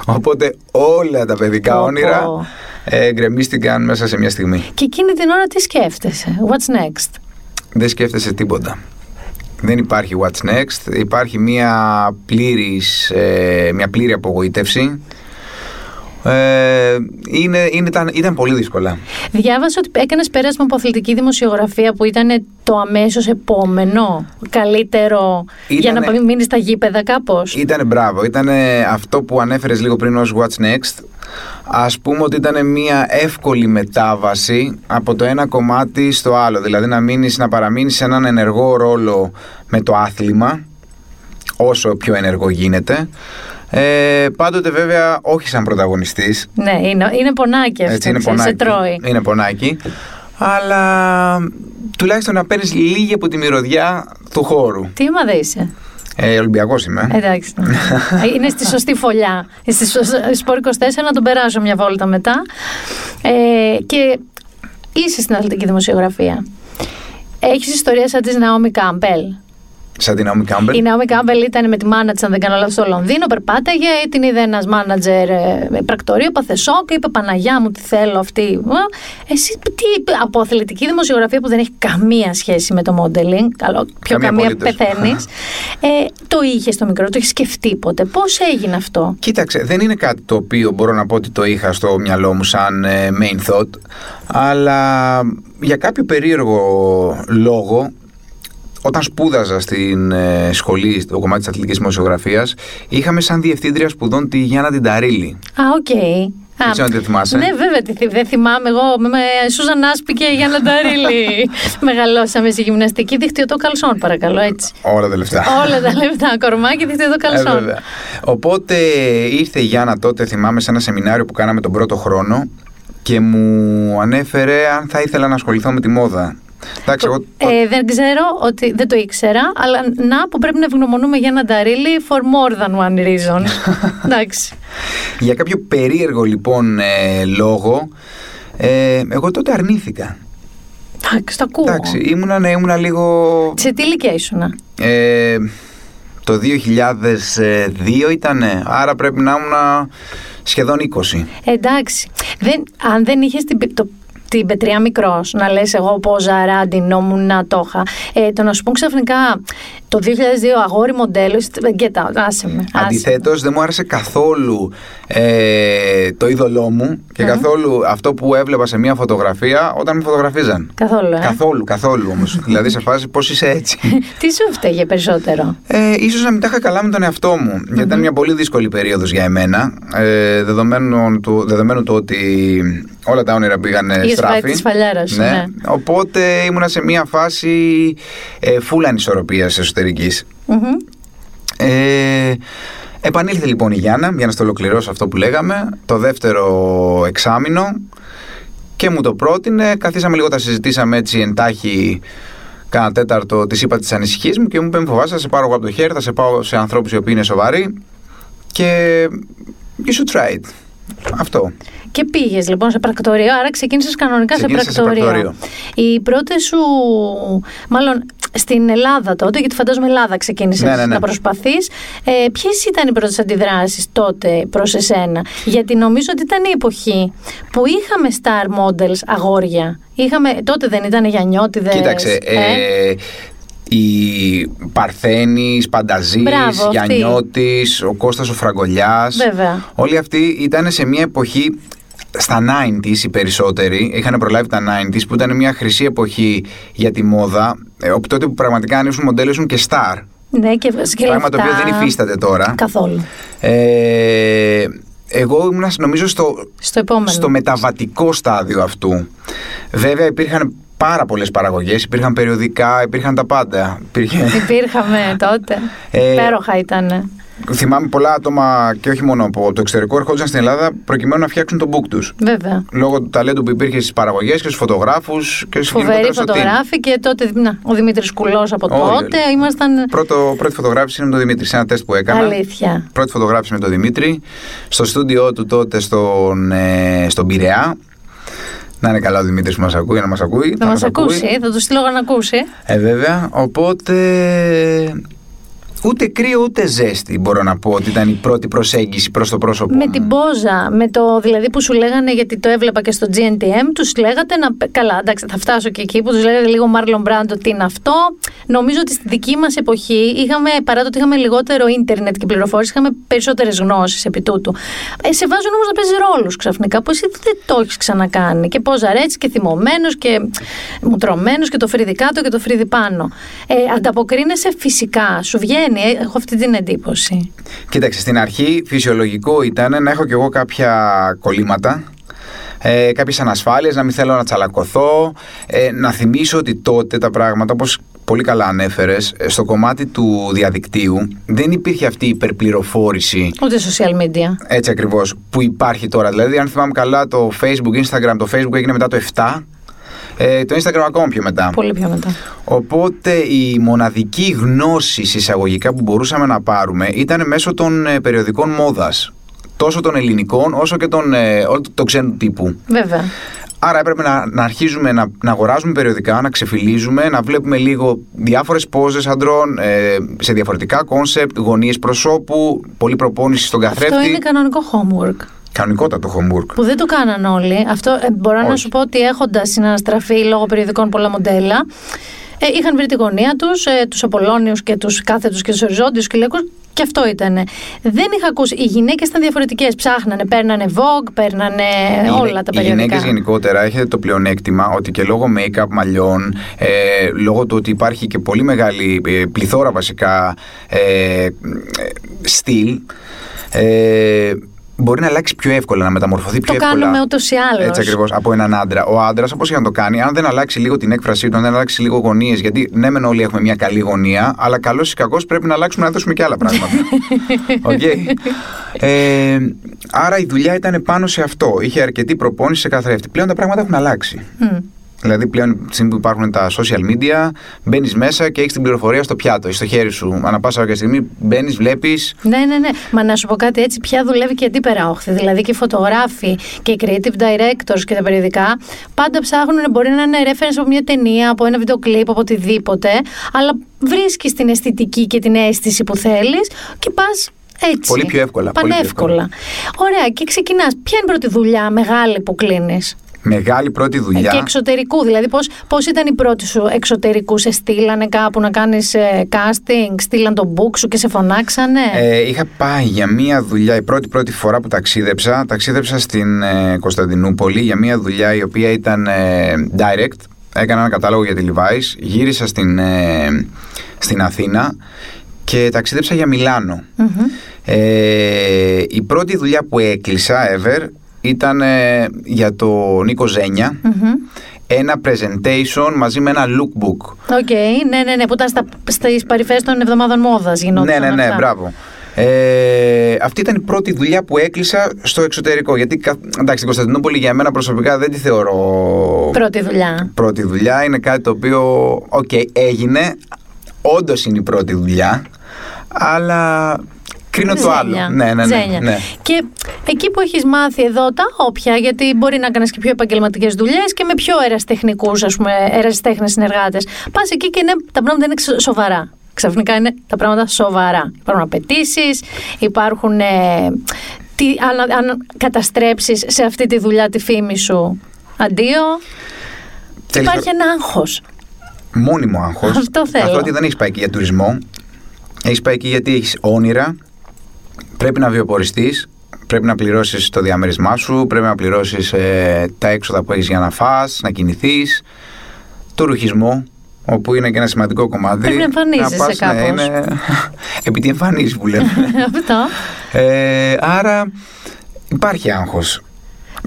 Οπότε όλα τα παιδικά
Πω, πω.
όνειρα ε, γκρεμίστηκαν μέσα σε μια στιγμή.
Και εκείνη την ώρα τι σκέφτεσαι; What's next;
Δεν σκέφτεσαι τίποτα. Δεν υπάρχει what's next. Υπάρχει μια, πλήρης, ε, μια πλήρη απογοήτευση. Ε, είναι, είναι, ήταν, ήταν πολύ δύσκολα.
Διάβασα ότι έκανες πέρασμα από αθλητική δημοσιογραφία που ήταν το αμέσως επόμενο καλύτερο για να
Ήτανε-
μείνεις στα γήπεδα κάπως.
Ήταν μπράβο. Ήταν αυτό που ανέφερες λίγο πριν ως what's next. Ας πούμε ότι ήταν μια εύκολη μετάβαση από το ένα κομμάτι στο άλλο. Δηλαδή να, μείνεις, να παραμείνεις σε έναν ενεργό ρόλο με το άθλημα, όσο πιο ενεργό γίνεται. Ε, πάντοτε βέβαια όχι σαν πρωταγωνιστής.
Ναι, είναι, είναι πονάκι αυτό.
Έτσι είναι
ξέρεις,
πονάκι.
Σε τρώει.
Είναι πονάκι. Αλλά τουλάχιστον να παίρνεις λίγη από τη μυρωδιά του χώρου.
Τι ομάδα είσαι;
Ε, Ολυμπιακός είμαι.
Εντάξει. ναι. είναι στη σωστή φωλιά. Στη σω- Sport 24 να τον περάσω μια βόλτα μετά. Ε, και είσαι στην αθλητική δημοσιογραφία. Έχεις ιστορία σαν της Ναόμι Κάμπελ.
Σαν την Naomi Campbell.
Η Ναόμι Κάμπελ ήταν με τη μάνα της, αν δεν κάνω λάθος, στο Λονδίνο. Περπάταγε, την είδε ένας μάνατζερ ε, με πρακτορείο, έπαθε σοκ, είπε Παναγιά μου, τι θέλω αυτή. Ε, Εσύ τι, από αθλητική δημοσιογραφία που δεν έχει καμία σχέση με το modeling, καλό, πιο
Καμία
καμία
απολύτως.
πεθαίνεις. Ε, το είχε στο μικρό, το είχε σκεφτεί ποτέ. Πώς έγινε αυτό;
Κοίταξε, δεν είναι κάτι το οποίο μπορώ να πω ότι το είχα στο μυαλό μου σαν ε, main thought, αλλά για κάποιο περίεργο λόγο, όταν σπούδαζα στην ε, σχολή, στο κομμάτι της αθλητικής δημοσιογραφίας, είχαμε σαν διευθύντρια σπουδών τη Γιάννα τη Νταρίλη.
Α, οκ. Α,
ξέρω αν τη θυμάσαι.
Ναι, βέβαια, τη, θυ- δεν θυμάμαι. Εγώ με Σούζαν Άσπη και Γιάννα Νταρίλη μεγαλώσαμε στη γυμναστική. Διχτυωτό καλσόν, παρακαλώ, έτσι.
Όλα τα λεφτά.
Όλα τα λεπτά. Κορμάκι, διχτυωτό
Ε,
καλσόν.
βέβαια. Οπότε ήρθε η Γιάννα τότε, θυμάμαι, σε ένα σεμινάριο που κάναμε τον πρώτο χρόνο και μου ανέφερε αν θα ήθελα να ασχοληθώ με τη μόδα. Εντάξει, εγώ
Ε, δεν ξέρω ότι δεν το ήξερα, αλλά να που πρέπει να ευγνωμονούμε για έναν Νταρίλη for more than one reason. Εντάξει.
για κάποιο περίεργο λοιπόν ε, λόγο, ε, εγώ τότε αρνήθηκα.
Εντάξει, το ακούω.
Εντάξει, ήμουνα, ναι, ήμουνα λίγο...
Σε τι ηλικία ήσουν.
Ε, το 2002 ήτανε, άρα πρέπει να ήμουν σχεδόν 20.
Εντάξει. Δεν, αν δεν είχες την, πε- το, την πετριά μικρός, να λες εγώ πόζα ράντινόμουν να το είχα. Ε, το να σου πούν ξαφνικά το 2002 αγόρι μοντέλο. Get out, άσε με. άσε
Αντιθέτως, δεν μου άρεσε καθόλου ε, το είδωλό μου και καθόλου αυτό που έβλεπα σε μια φωτογραφία όταν με φωτογραφίζαν.
με. Καθόλου, ε;
Καθόλου, καθόλου όμως. δηλαδή σε φάση πώς είσαι έτσι.
Τι σου φταίγε περισσότερο;
Ε, ίσως να μην τα είχα καλά με τον εαυτό μου. Γιατί ήταν μια πολύ δύσκολη περίοδος για εμένα. Ε, δεδομένου, του, δεδομένου του ότι όλα τα όνειρα πήγαν
Είχες
στράφη.
φάει τη σφαλιάρα σου, ναι.
Οπότε ήμουνα σε μια φάση ε, φούλα ανισορροπίας εσωτερικής εξωτερικής.
Μμμ.
Ε, επανήλθε λοιπόν η Γιάννα, για να στο ολοκληρώσω αυτό που λέγαμε, το δεύτερο εξάμηνο και μου το πρότεινε. Καθίσαμε λίγο, τα συζητήσαμε έτσι εντάχει κάνα τέταρτο, τη είπα τι ανησυχίες μου και μου είπε: Μην φοβάσαι, θα σε πάρω εγώ από το χέρι, θα σε πάω σε ανθρώπους οι οποίοι είναι σοβαροί και you should try it. Αυτό.
Και πήγες λοιπόν σε πρακτορείο, άρα ξεκίνησες κανονικά
Ξεκίνησα
σε
σε
πρακτορείο.
πρακτορείο.
Οι πρώτε σου. Μάλλον στην Ελλάδα τότε, γιατί φαντάζομαι Ελλάδα ξεκίνησε
Ναι, ναι, ναι.
να προσπαθείς. Ε, Ποιες ήταν οι πρώτες αντιδράσεις τότε προς εσένα, Γιατί νομίζω ότι ήταν η εποχή που είχαμε star models αγόρια. Είχαμε, τότε δεν ήταν γιανιώτιδες.
Κοίταξε. Ε, η Παρθένης, Πανταζής,
Μπράβο, αυτή.
Γιαννιώτης, ο Κώστας ο Φραγκολιάς.
Βέβαια.
Όλοι αυτοί ήταν σε μια εποχή στα 90s οι περισσότεροι, είχαν προλάβει τα 90s που ήταν μια χρυσή εποχή για τη μόδα, ε, όπου τότε που πραγματικά αν ήσουν μοντέλο ήσουν και star.
Ναι, και, και
Πράγμα το
λεφτά.
οποίο δεν υφίσταται τώρα.
Καθόλου.
Ε, εγώ ήμουν νομίζω στο,
Στο επόμενο.
στο μεταβατικό στάδιο αυτού. Βέβαια υπήρχαν πάρα πολλές παραγωγές, υπήρχαν περιοδικά, υπήρχαν τα πάντα. Υπήρχε...
Υπήρχαμε τότε.
Ε,
Υπέροχα ήταν.
Θυμάμαι πολλά άτομα και όχι μόνο από το εξωτερικό ερχόντουσαν στην Ελλάδα προκειμένου να φτιάξουν τον book τους.
Βέβαια.
Λόγω του ταλέντου που υπήρχε στις παραγωγές και στους φωτογράφους και στους
Φοβερή
γενικότερα στο team.
φωτογράφη και τότε να, ο Δημήτρης Κουλός από
Όλοι,
τότε.
όλοι.
Ήμασταν.
Πρώτο, πρώτη φωτογράφηση είναι με τον Δημήτρη, σε ένα τεστ που έκανα.
Αλήθεια.
Πρώτη φωτογράφηση με τον Δημήτρη. Στο στούντιό του τότε στον, ε, στον Πειραιά. Να είναι καλά ο Δημήτρης που μας ακούει, να μας ακούει.
Θα μας
μας ακούει.
ακούσει, θα του στείλω να ακούσει.
Ε, βέβαια. Οπότε. Ούτε κρύο ούτε ζέστη μπορώ να πω ότι ήταν η πρώτη προσέγγιση προς το πρόσωπό
Με
μου.
την πόζα, με το δηλαδή που σου λέγανε, γιατί το έβλεπα και στο GNTM, τους λέγατε να. Καλά, εντάξει, θα φτάσω και εκεί που τους λέγατε λίγο Marlon Brando τι είναι αυτό. Νομίζω ότι στη δική μας εποχή είχαμε, παρά το ότι είχαμε λιγότερο ίντερνετ και πληροφόρηση, είχαμε περισσότερες γνώσεις επί τούτου. Ε, σε βάζουν όμως να παίζει ρόλους ξαφνικά που εσύ δεν το έχεις ξανακάνει. Και πόζα έτσι και θυμωμένος και μουτρωμένος και το φρύδι κάτω και το φρύδι πάνω. Ε, ανταποκρίνεσαι φυσικά, σου βγαίνει, ε, έχω αυτή την εντύπωση.
Κοίταξε, στην αρχή φυσιολογικό ήταν να έχω κι εγώ κάποια κολλήματα. Ε, κάποιες ανασφάλειες, να μην θέλω να τσαλακωθώ, ε, να θυμίσω ότι τότε τα πράγματα, όπως πολύ καλά ανέφερες, ε, στο κομμάτι του διαδικτύου δεν υπήρχε αυτή η υπερπληροφόρηση
Ούτε social media.
έτσι ακριβώς που υπάρχει τώρα. Δηλαδή, αν θυμάμαι καλά, το Facebook, Instagram, το Facebook έγινε μετά το 7, ε, το Instagram ακόμα πιο μετά.
Πολύ πιο μετά.
Οπότε η μοναδική γνώση εισαγωγικά που μπορούσαμε να πάρουμε ήταν μέσω των ε, περιοδικών μόδας. Τόσο των ελληνικών όσο και των, ε, όλου του- του ξένου τύπου.
Βέβαια.
Άρα έπρεπε να, να αρχίζουμε να, να αγοράζουμε περιοδικά, να ξεφυλλίζουμε, να βλέπουμε λίγο διάφορες πόζες αντρών ε, σε διαφορετικά concept, γωνίες προσώπου, πολλή προπόνηση στον καθρέφτη.
Αυτό είναι κανονικό homework.
Κανονικότατο homework.
Που δεν το κάναν όλοι. Αυτό ε, μπορώ να
Όχι.
σου πω ότι έχοντας συναναστραφεί λόγω περιοδικών πολλά μοντέλα, ε, είχαν βρει τη γωνία τους, ε, τους Απολώνιους και τους κάθετους και τους οριζόντιους κυλέκου. Και αυτό ήταν. Δεν είχα ακούσει. Οι γυναίκες ήταν διαφορετικές. Ψάχνανε, παίρνανε Vogue, παίρνανε όλα τα
Οι γυναίκες
περιοδικά.
γενικότερα έχετε το πλεονέκτημα ότι και λόγω make-up μαλλιών, ε, λόγω του ότι υπάρχει και πολύ μεγάλη ε, πληθώρα βασικά ε, ε, στυλ, ε, μπορεί να αλλάξει πιο εύκολα, να μεταμορφωθεί πιο
Το
εύκολα.
κάνουμε ούτως ή άλλως.
Έτσι ακριβώς από έναν άντρα. Ο άντρας, όπως και να το κάνει, αν δεν αλλάξει λίγο την έκφρασή του, αν δεν αλλάξει λίγο γωνίες, γιατί ναι, μεν όλοι έχουμε μια καλή γωνία, αλλά καλός ή κακός πρέπει να αλλάξουμε να δώσουμε και άλλα πράγματα. Οκ. Ε, άρα η δουλειά ήταν πάνω σε αυτό. Είχε αρκετή προπόνηση σε καθρέφτη. Πλέον τα πράγματα έχουν αλλάξει.
Μμ.
Δηλαδή, πλέον τη στιγμή που υπάρχουν τα social media, μπαίνεις μέσα και έχεις την πληροφορία στο πιάτο ή στο χέρι σου. Ανά πάσα κάποια στιγμή μπαίνεις, βλέπεις.
Ναι, ναι, ναι. Μα να σου πω κάτι έτσι, πια δουλεύει και αντίπερα όχθη. Δηλαδή και οι φωτογράφοι και οι creative directors και τα περιοδικά πάντα ψάχνουν, μπορεί να είναι reference από μια ταινία, από ένα βίντεο κλιπ, από οτιδήποτε, αλλά βρίσκεις την αισθητική και την αίσθηση που θέλεις και πας έτσι.
Πολύ πιο εύκολα, πολύ πιο
Πανεύκολα. Ωραία, και ξεκινάς. Ποια είναι η πρώτη δουλειά μεγάλη που κλείνεις;
Μεγάλη πρώτη δουλειά.
Και εξωτερικού, δηλαδή πώς, πώς ήταν η πρώτη σου εξωτερικού, σε στείλανε κάπου να κάνεις ε, casting, στείλαν τον book σου και σε φωνάξανε;
Ε, είχα πάει για μία δουλειά, η πρώτη πρώτη φορά που ταξίδεψα, ταξίδεψα στην ε, Κωνσταντινούπολη για μία δουλειά η οποία ήταν ε, direct. Έκανα ένα κατάλογο για τη Levi's, γύρισα στην, ε, στην Αθήνα και ταξίδεψα για Μιλάνο. Ε, η πρώτη δουλειά που έκλεισα ever ήταν ε, για το Νίκο Ζένια.
Μμμ.
ένα presentation μαζί με ένα lookbook.
Οκ, ναι, ναι, ναι, που ήταν στα, στις παρυφές των εβδομάδων μόδας γινόταν
Ναι, ναι, ναι,
αυτά.
μπράβο. Ε, αυτή ήταν η πρώτη δουλειά που έκλεισα στο εξωτερικό. Γιατί, κα- εντάξει, την Κωνσταντινούπολη για μένα προσωπικά δεν τη θεωρώ
Πρώτη δουλειά.
πρώτη δουλειά. Είναι κάτι το οποίο, οκ, έγινε. Όντως είναι η πρώτη δουλειά. Αλλά κρίνω το άλλο.
Ζένια.
Ναι, ναι, ναι.
Ζένια.
ναι.
Και εκεί που έχεις μάθει εδώ τα όποια, γιατί μπορεί να κάνεις και πιο επαγγελματικές δουλειές και με πιο ερασιτεχνικού, ας πούμε, ερασιτέχνε συνεργάτες. Πας εκεί και είναι, τα πράγματα είναι ξε- σοβαρά. Ξαφνικά είναι τα πράγματα σοβαρά. Υπάρχουν απαιτήσεις, υπάρχουν. Ε, τι, αν, αν καταστρέψεις σε αυτή τη δουλειά τη φήμη σου. Αντίο.
Θέλεις
Υπάρχει
να-
ένα άγχος.
Μόνιμο άγχος.
Αυτό θέλω.
Καθότι δεν έχεις πάει εκεί για τουρισμό. Έχεις πάει εκεί γιατί έχεις όνειρα. Πρέπει να βιοποριστείς. Πρέπει να πληρώσεις το διαμέρισμά σου. Πρέπει να πληρώσεις τα έξοδα που έχεις για να φας, να κινηθείς. Το ρουχισμό, όπου είναι και ένα σημαντικό κομμάτι.
Πρέπει να εμφανίζεσαι
πας, ναι,
κάπως.
είναι... Επειδή εμφανίζει που λέμε.
Αυτό.
ε, άρα υπάρχει άγχος.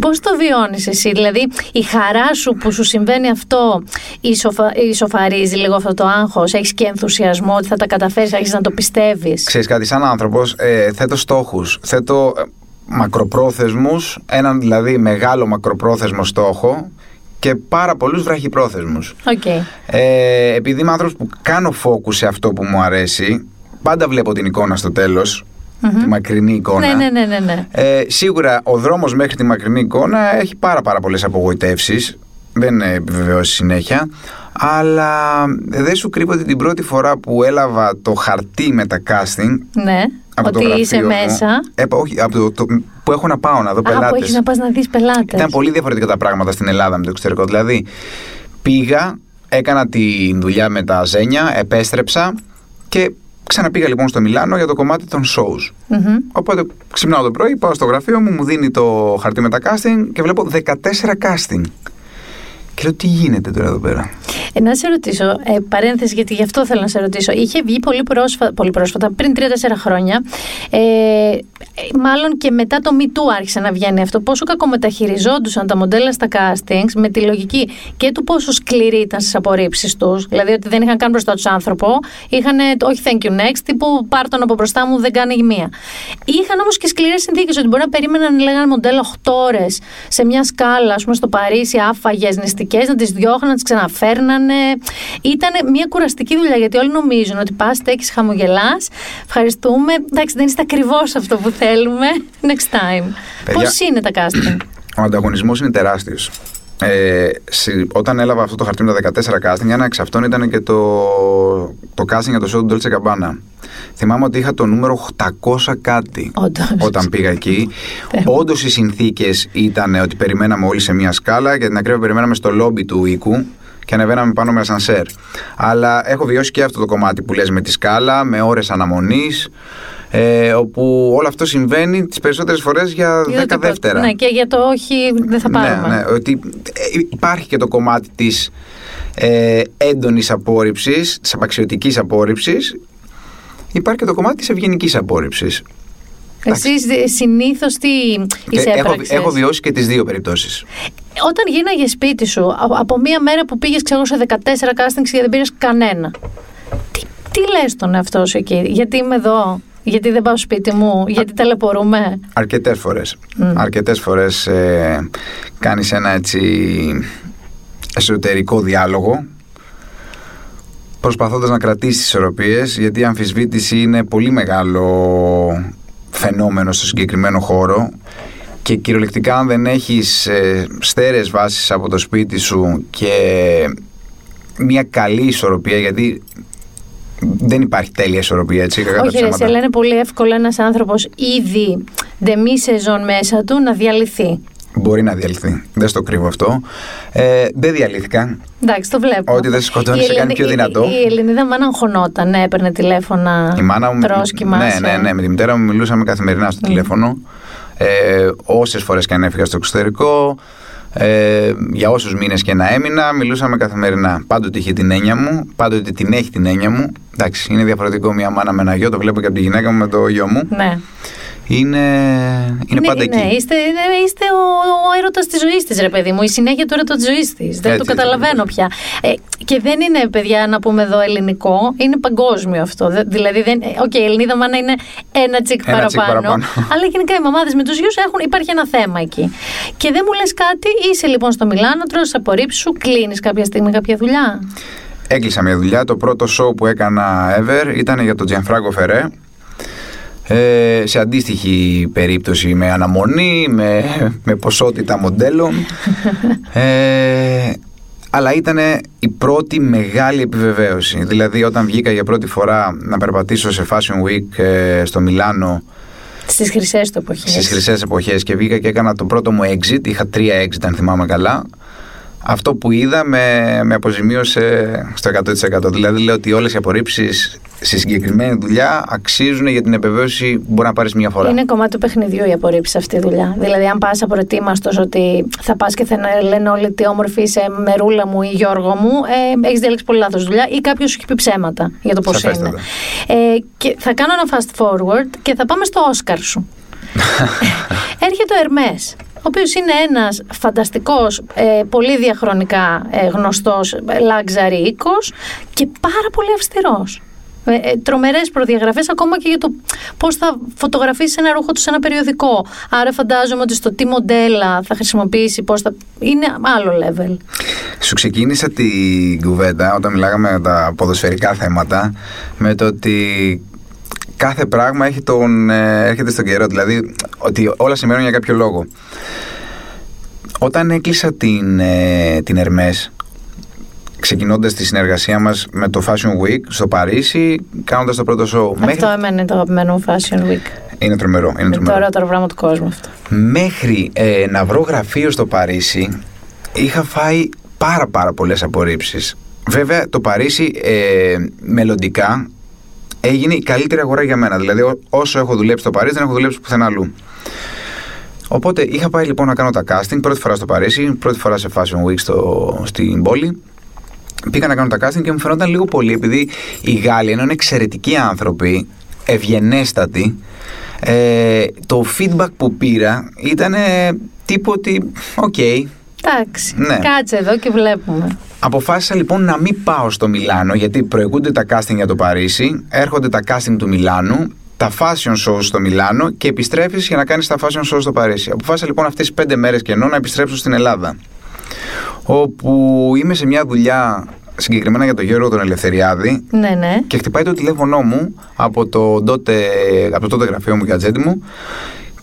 Πώς το βιώνεις εσύ, Δηλαδή, η χαρά σου που σου συμβαίνει αυτό, ισοφα... ισοφαρίζει λίγο αυτό το άγχος, έχεις και ενθουσιασμό ότι θα τα καταφέρεις, έχει να το πιστεύεις;
Ξέρεις κάτι, σαν άνθρωπος ε, θέτω στόχους, θέτω ε, μακροπρόθεσμους, έναν δηλαδή μεγάλο μακροπρόθεσμο στόχο και πάρα πολλούς βραχυπρόθεσμους.
Οκ.
Ε, επειδή είμαι άνθρωπος που κάνω focus σε αυτό που μου αρέσει, πάντα βλέπω την εικόνα στο τέλος, τη μακρινή εικόνα.
Ναι, ναι, ναι, ναι. ναι.
Ε, σίγουρα ο δρόμος μέχρι τη μακρινή εικόνα έχει πάρα πάρα πολλές απογοητεύσεις δεν επιβεβαιώσεις συνέχεια αλλά δεν σου κρύβω ότι την πρώτη φορά που έλαβα το χαρτί με τα casting
ναι.
από το
ότι
γραφείο
είσαι
μου,
μέσα.
ε, όχι, από το, το- που έχω να πάω να δω
Α, που
πελάτες
έχεις να πας να δεις πελάτες.
ήταν πολύ διαφορετικά τα πράγματα στην Ελλάδα με το εξωτερικό. Δηλαδή, πήγα, έκανα τη δουλειά με τα ζένια, επέστρεψα και ξαναπήγα λοιπόν στο Μιλάνο για το κομμάτι των shows. Οπότε ξυπνάω το πρωί, πάω στο γραφείο μου, μου δίνει το χαρτί με τα casting και βλέπω 14 casting. Και λέω τι γίνεται τώρα εδώ πέρα;
Ε, να σε ρωτήσω, ε, παρένθεση, γιατί γι' αυτό θέλω να σε ρωτήσω. Είχε βγει πολύ πρόσφατα, πολύ πρόσφατα πριν 3-4 χρόνια, ε, ε, μάλλον και μετά το Me Too άρχισε να βγαίνει αυτό, πόσο κακομεταχειριζόντουσαν τα μοντέλα στα castings με τη λογική και του πόσο σκληροί ήταν στις απορρίψεις τους, δηλαδή ότι δεν είχαν καν μπροστά τους άνθρωπο, είχαν όχι thank you next, τύπου πάρ τον από μπροστά μου, δεν κάνει μία. Είχαν όμως και σκληρές συνθήκες, ότι μπορεί να περίμεναν, λέγανε μοντέλο 8 ώρες σε μια σκάλα, ας πούμε, στο Παρίσι, άφαγες, νηστικέ, να τις διώχναν, να τις ξαναφέρνανε. Ήταν μια κουραστική δουλειά, γιατί όλοι νομίζουν ότι πας, στέκεις, χαμογελάς. Ευχαριστούμε. Εντάξει, δεν είστε ακριβώς αυτό που θέλουμε. Next time.
Παιδιά-
Πώς είναι τα casting;
Ο ανταγωνισμός είναι τεράστιος. Ε, συ- όταν έλαβα αυτό το χαρτί με τα 14 casting, ένα εξ αυτών ήταν και το, το casting για το show του Dolce Gabbana. Θυμάμαι ότι είχα το νούμερο 800 κάτι
Όντως.
όταν πήγα εκεί. Όντως οι συνθήκες ήταν ότι περιμέναμε όλοι σε μια σκάλα και την ακρίβεια περιμέναμε στο λόμπι του οίκου και ανεβαίναμε πάνω με ασανσέρ. Αλλά έχω βιώσει και αυτό το κομμάτι που λες με τη σκάλα, με ώρες αναμονής, ε, όπου όλο αυτό συμβαίνει τις περισσότερες φορές για
Για το
10 δεύτερα.
Ναι, και για το όχι δεν θα πάρουμε.
Ναι, ναι, ότι ε, υπάρχει και το κομμάτι της ε, έντονης απόρριψης, της απαξιωτικής απόρριψης. Υπάρχει και το κομμάτι της ευγενικής απόρριψης.
Εσύ συνήθως τι
Και έχω,
εισέπραξες;
έχω βιώσει και τις δύο περιπτώσεις.
Όταν γίναγες σπίτι σου, α- από μία μέρα που πήγες ξέρω, σε 14 castings και δεν πήρες κανένα. Τι, τι λες τον εαυτό σου εκεί, Γιατί είμαι εδώ, Γιατί δεν πάω σπίτι μου, Γιατί ταλαιπωρούμε.
Αρκετές φορές. Αρκετές φορές ε, κάνεις ένα έτσι εσωτερικό διάλογο προσπαθώντας να κρατήσεις τις ισορροπίες γιατί η αμφισβήτηση είναι πολύ μεγάλο φαινόμενο στο συγκεκριμένο χώρο και κυριολεκτικά αν δεν έχεις ε, στέρεες βάσεις από το σπίτι σου και μια καλή ισορροπία γιατί δεν υπάρχει τέλεια ισορροπία έτσι κακά τα
Όχι, ρε,
ψέματα.
σε λένε πολύ εύκολο ένας άνθρωπος ήδη δεμή σεζόν μέσα του να διαλυθεί.
Μπορεί να διαλυθεί. Δεν στο κρύβω αυτό. Ε, δεν διαλύθηκα.
Εντάξει, το βλέπω.
Ό,τι δεν σε σκοτώνει
Η
σε κάνει
Ελληνι-
πιο
η-
δυνατό.
Η, Ελληνίδα μάνα αγχωνόταν, ναι, έπαιρνε τηλέφωνα.
Η μάνα μου.
Πρόσκυμα.
ναι,
σε-
ναι, ναι. Με τη μητέρα μου μιλούσαμε καθημερινά στο τηλέφωνο. Ε, Όσες φορές και αν έφυγα στο εξωτερικό. Ε, για όσους μήνες και να έμεινα, μιλούσαμε καθημερινά. Πάντοτε είχε την έννοια μου, πάντοτε την έχει την έννοια μου. Εντάξει, είναι διαφορετικό μια μάνα με ένα γιο, το βλέπω και από τη γυναίκα μου με το γιο μου.
Ναι.
Είναι, είναι πάντα εκεί.
Ναι, είστε, είναι- είστε ο, ο έρωτας της ζωής της, ρε παιδί μου. Η συνέχεια του έρωτα της ζωής της. Δεν
Έτσι,
το καταλαβαίνω
έτσι,
πια. Ε, και δεν είναι, παιδιά, να πούμε εδώ ελληνικό. Είναι παγκόσμιο αυτό. Δε- δηλαδή, δεν, ε, οκ, η Ελληνίδα μάνα είναι ένα τσικ
Ένα τσικ
παραπάνω.
παραπάνω.
αλλά γενικά οι μαμάδες με τους γιους έχουν, υπάρχει ένα θέμα εκεί. Και δεν μου λες κάτι, είσαι λοιπόν στο Μιλάνο, τρως τις απορρίψεις σου, κλείνεις κάποια στιγμή κάποια δουλειά;
Έκλεισα μια δουλειά. Το πρώτο show που έκανα ever ήταν για τον Gianfranco Ferré. Ε, σε αντίστοιχη περίπτωση με αναμονή, με, με ποσότητα μοντέλων. Ε, αλλά ήταν η πρώτη μεγάλη επιβεβαίωση. Δηλαδή όταν βγήκα για πρώτη φορά να περπατήσω σε Fashion Week ε, στο Μιλάνο
Στις χρυσές του εποχές.
στις χρυσές εποχές και βγήκα και έκανα το πρώτο μου exit, είχα τρία exit αν θυμάμαι καλά. Αυτό που είδα με, με αποζημίωσε στο 100%. Δηλαδή λέω ότι όλες οι απορρίψεις στη συγκεκριμένη δουλειά αξίζουν για την επιβεβαίωση που μπορεί να πάρεις μια φορά.
Είναι κομμάτι του παιχνιδιού η απορρίψη αυτή η δουλειά. Δηλαδή, αν πας απροετοίμαστο ότι θα πας και θα λένε όλοι τι όμορφη είσαι, μερούλα μου ή Γιώργο μου, ε, έχεις διαλέξει πολύ λάθος δουλειά ή κάποιος σου έχει πει ψέματα για το πώς είναι.
Σαφέστατα.
Ε, και θα κάνω ένα fast forward και θα πάμε στο Όσκαρ σου. Έρχεται ο Ερμές, ο οποίος είναι ένας φανταστικός, ε, πολύ διαχρονικά ε, γνωστός ε, luxury οίκος και πάρα πολύ αυστηρός. Ε, ε, τρομερές προδιαγραφές ακόμα και για το πώς θα φωτογραφίσεις ένα ρούχο του σε ένα περιοδικό. Άρα φαντάζομαι ότι στο τι μοντέλα θα χρησιμοποιήσει, πώς θα... είναι άλλο level.
Σου ξεκίνησα την κουβέντα όταν μιλάγαμε για τα ποδοσφαιρικά θέματα με το ότι κάθε πράγμα έχει τον, ε, έρχεται στον καιρό. Δηλαδή ότι όλα σημαίνουν για κάποιο λόγο. Όταν έκλεισα την, ε, την Hermes ξεκινώντας τη συνεργασία μας με το Fashion Week στο Παρίσι κάνοντας το πρώτο show
Αυτό εμένα είναι το αγαπημένο μου Fashion Week.
είναι τρομερό, είναι
Είναι το
τρομερό.
ωραιότερο πράγμα του κόσμου αυτό.
Μέχρι ε, να βρω γραφείο στο Παρίσι είχα φάει πάρα πάρα πολλές απορρίψεις. Βέβαια το Παρίσι ε, μελλοντικά έγινε η καλύτερη αγορά για μένα. Δηλαδή ό- όσο έχω δουλέψει στο Παρίσι δεν έχω δουλέψει πουθενά αλλού. Οπότε είχα πάει λοιπόν να κάνω τα casting πρώτη φορά στο Παρίσι, πρώτη φορά σε Fashion Week στο, στην πόλη. Πήγα να κάνω τα casting και μου φαινόταν λίγο πολύ επειδή οι Γάλλοι ενώ είναι εξαιρετικοί άνθρωποι, ευγενέστατοι, ε, το feedback που πήρα ήταν τύπου ότι, οκ,
Εντάξει,
Ναι.
κάτσε εδώ και βλέπουμε.
Αποφάσισα λοιπόν να μην πάω στο Μιλάνο γιατί προηγούνται τα casting για το Παρίσι, έρχονται τα casting του Μιλάνου, τα fashion shows στο Μιλάνο και επιστρέφεις για να κάνεις τα fashion shows στο Παρίσι. Αποφάσισα λοιπόν αυτές τις πέντε μέρες κενό να επιστρέψω στην Ελλάδα. Όπου είμαι σε μια δουλειά συγκεκριμένα για τον Γιώργο τον Ελευθεριάδη
Ναι, ναι.
και χτυπάει το τηλέφωνό μου από το τότε, από το τότε γραφείο μου, gadget μου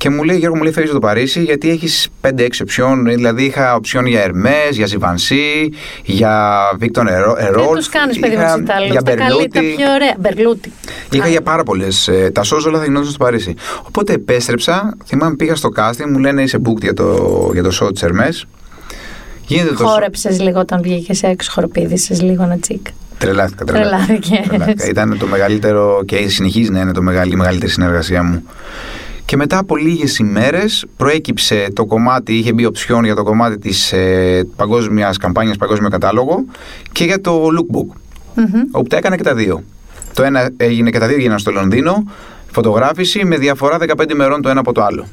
και μου λέει Γιώργο μου λέει φεύγεις στο Παρίσι γιατί έχεις 5-6 οψιόν δηλαδή είχα οψιόν για Hermes, για Givenchy, για Victor Erol
Δεν τους κάνεις παιδί μου
είχα
τους Ιταλούς.
για
Τα καλύτερα, τα
Berluti.
πιο ωραία. Μπερλούτι.
Είχα για πάρα πολλές. τα shows όλα θα γινόταν στο Παρίσι. Οπότε επέστρεψα. Θυμάμαι πήγα στο casting, μου λένε είσαι booked για το, για το show της Hermes. Γίνεται το show.
Χόρεψες λίγο όταν βγήκες έξω, χοροπήδησε λίγο ένα τσικ.
Τρελάθηκα, τρελάθηκα.
Τρελάθηκες.
Τρελάθηκα. Ήταν το μεγαλύτερο και συνεχίζει να είναι το μεγαλύτερη, η μεγαλύτερη συνεργασία μου. Και μετά από λίγες ημέρες προέκυψε το κομμάτι, είχε μπει οψιόν για το κομμάτι της ε, παγκόσμιας καμπάνιας, παγκόσμιο κατάλογο και για το lookbook. Όπου τα έκανα και τα δύο. Το ένα έγινε και τα δύο έγιναν στο Λονδίνο. Φωτογράφηση με διαφορά 15 ημερών το ένα από το άλλο.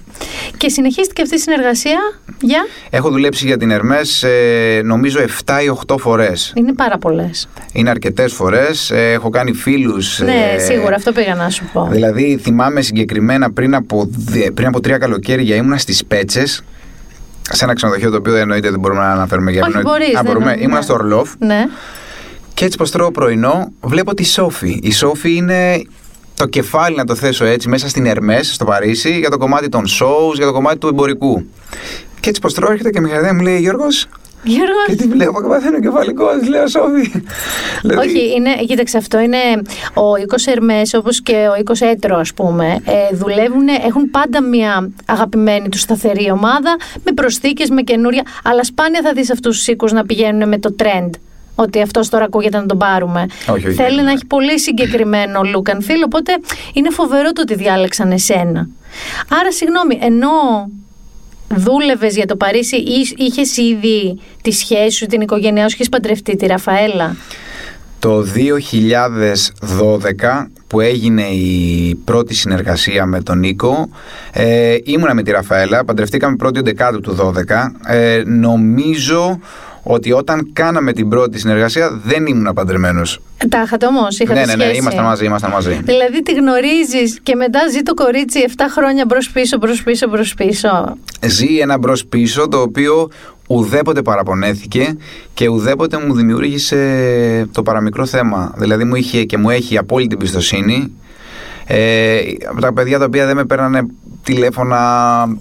Και συνεχίστηκε αυτή η συνεργασία για;
Έχω δουλέψει για την Hermes ε, νομίζω 7 ή 8 φορές.
Είναι πάρα πολλές.
Είναι αρκετές φορές. Ε, έχω κάνει φίλους.
Ναι,
ε,
σίγουρα, αυτό πήγα να σου πω.
Δηλαδή θυμάμαι συγκεκριμένα πριν από, δε- πριν από τρία καλοκαίρια ήμουνα στις Πέτσες σε ένα ξενοδοχείο το οποίο δεν εννοείται δεν μπορούμε να αναφέρουμε για
Όχι,
εννοείται-
μπορείς,
Α,
δεν
μπορούμε.
είναι-
Ήμουνα
ναι.
στο Ορλόφ
Ναι.
και έτσι πως τρώω πρωινό βλέπω τη Σόφη. Η Σόφη είναι το κεφάλι να το θέσω έτσι μέσα στην Ερμές στο Παρίσι για το κομμάτι των shows, για το κομμάτι του εμπορικού. Και έτσι πως τρώω έρχεται και με χαρδιά μου λέει Γιώργος
Γιώργος.
και τι βλέπω και παθαίνω κεφαλικός, της λέω Σόφη. Δηλαδή,
Όχι, είναι, κοίταξε, αυτό είναι ο οίκος Ερμέ, όπως και ο οίκος Έτρο, ας πούμε. Ε, δουλεύουν, έχουν πάντα μια αγαπημένη τους σταθερή ομάδα με προσθήκες, με καινούρια. Αλλά σπάνια θα δεις αυτούς τους οίκους να πηγαίνουν με το trend. Ότι αυτός τώρα ακούγεται να τον πάρουμε.
Όχι, όχι,
Θέλει
ναι.
να έχει πολύ συγκεκριμένο look and feel. Οπότε είναι φοβερό το ότι διάλεξαν εσένα. Άρα, συγγνώμη, ενώ δούλευες για το Παρίσι ή είχες ήδη τη σχέση σου, την οικογένειά σου, είχες παντρευτεί τη Ραφαέλα;
Το 2012 που έγινε η πρώτη συνεργασία με τον Νίκο ε, ήμουνα με τη Ραφαέλα, παντρευτήκαμε πρώτη δεκάτου του 12 ε, νομίζω ότι όταν κάναμε την πρώτη συνεργασία δεν ήμουν παντρεμένος.
Τα είχατε όμως, είχατε
Ναι, ναι, ναι,
σχέση.
ήμασταν μαζί, ήμασταν μαζί.
Δηλαδή τη γνωρίζεις και μετά ζει το κορίτσι 7 χρόνια μπρος πίσω, μπρος πίσω, μπρος πίσω.
Ζει ένα μπρος πίσω το οποίο ουδέποτε παραπονέθηκε και ουδέποτε μου δημιούργησε το παραμικρό θέμα. Δηλαδή μου είχε και μου έχει απόλυτη εμπιστοσύνη. Ε, από τα παιδιά τα οποία δεν με παίρνανε τηλέφωνα,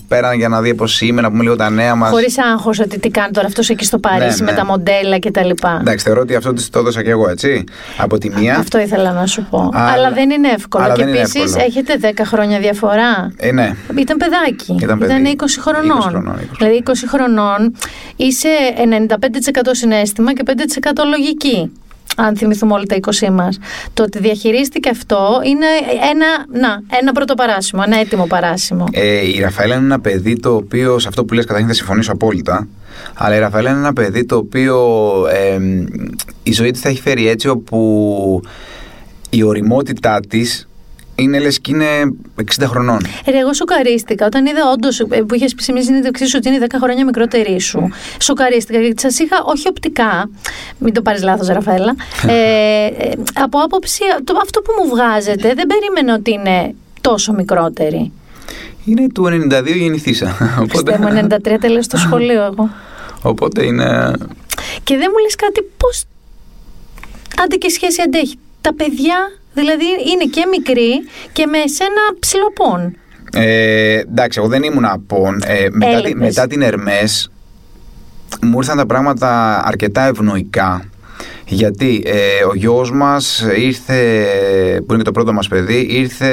πέραν για να δει πώ είμαι, να πούμε λίγο τα νέα μας.
Χωρίς άγχος ότι τι κάνει τώρα αυτός εκεί στο Παρίσι
Ναι,
με
ναι.
τα μοντέλα κτλ.
Εντάξει, θεωρώ ότι αυτό της το έδωσα και εγώ, έτσι. Από τη μία.
Αυτό ήθελα να σου πω.
Αλλά-
Αλλά, δεν είναι εύκολο.
αλλά
και
δεν είναι
επίσης
εύκολο.
έχετε 10 χρόνια διαφορά.
Ε, ναι.
Ήταν παιδάκι.
Ήταν παιδί.
20 χρονών.
20 χρονών, 20
Δηλαδή 20 χρονών είσαι 95% συνέστημα και 5% λογική. Αν θυμηθούμε όλα τα 20 μας. Το ότι διαχειρίστηκε αυτό είναι ένα, να, ένα πρώτο παράσημο, ένα έτοιμο παράσημο.
Ε, η Ραφαέλα είναι ένα παιδί το οποίο, σε αυτό που λες καταρχήν θα συμφωνήσω απόλυτα, αλλά η Ραφαέλα είναι ένα παιδί το οποίο ε, η ζωή της θα έχει φέρει έτσι όπου η οριμότητά της είναι λες και είναι 60 χρονών.
Ρε, εγώ σοκαρίστηκα όταν είδα όντως που είχες πει σε μια συνέντευξή σου ότι είναι 10 χρόνια μικρότερη σου. Σοκαρίστηκα γιατί σας είχα, όχι οπτικά, μην το πάρεις λάθος, Ραφαέλα, ε, ε, από άποψη, το, αυτό που μου βγάζετε δεν περίμενα ότι είναι τόσο μικρότερη.
Είναι του 92 γεννηθήσα.
Χριστέ μου, 93 τέλος στο σχολείο εγώ.
οπότε είναι...
Και δεν μου λες κάτι πώς άντε και σχέση αντέχει. Τα παιδιά δηλαδή είναι και μικροί και με εσένα ψηλοπών.
Ε, εντάξει, εγώ δεν ήμουν απόν. Ε, μετά, τη-
Έλειπες.
μετά την Ερμές μου ήρθαν τα πράγματα αρκετά ευνοϊκά. Γιατί ε, ο γιος μας ήρθε, που είναι και το πρώτο μας παιδί, ήρθε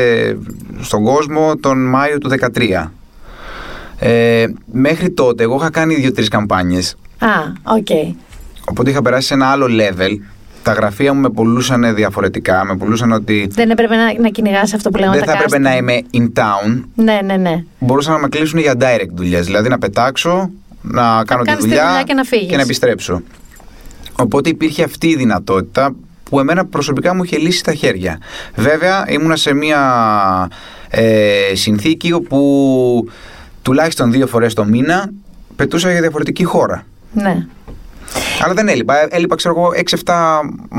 στον κόσμο τον Μάιο του 2013. Ε, μέχρι τότε εγώ είχα κάνει δύο-τρεις καμπάνιες.
Α, οκ.
Οπότε είχα περάσει σε ένα άλλο level. Τα γραφεία μου με πουλούσαν διαφορετικά. Με πουλούσαν ότι
Δεν έπρεπε να, να κυνηγάς αυτό που λέγαμε
δεν
τα
θα έπρεπε
casting.
να είμαι in town
Ναι, ναι, ναι.
μπορούσαν να με κλείσουν για direct δουλειές. Δηλαδή να πετάξω, να κάνω τη
κάνεις τη
δουλειά,
δουλειά και να φύγεις.
επιστρέψω. Οπότε υπήρχε αυτή η δυνατότητα που εμένα προσωπικά μου είχε λύσει τα χέρια. Βέβαια ήμουνα σε μια ε, συνθήκη όπου τουλάχιστον δύο φορές το μήνα πετούσα για διαφορετική χώρα.
ναι.
Αλλά δεν έλειπα. Ε, Έλειπα, ξέρω εγώ, 6-7,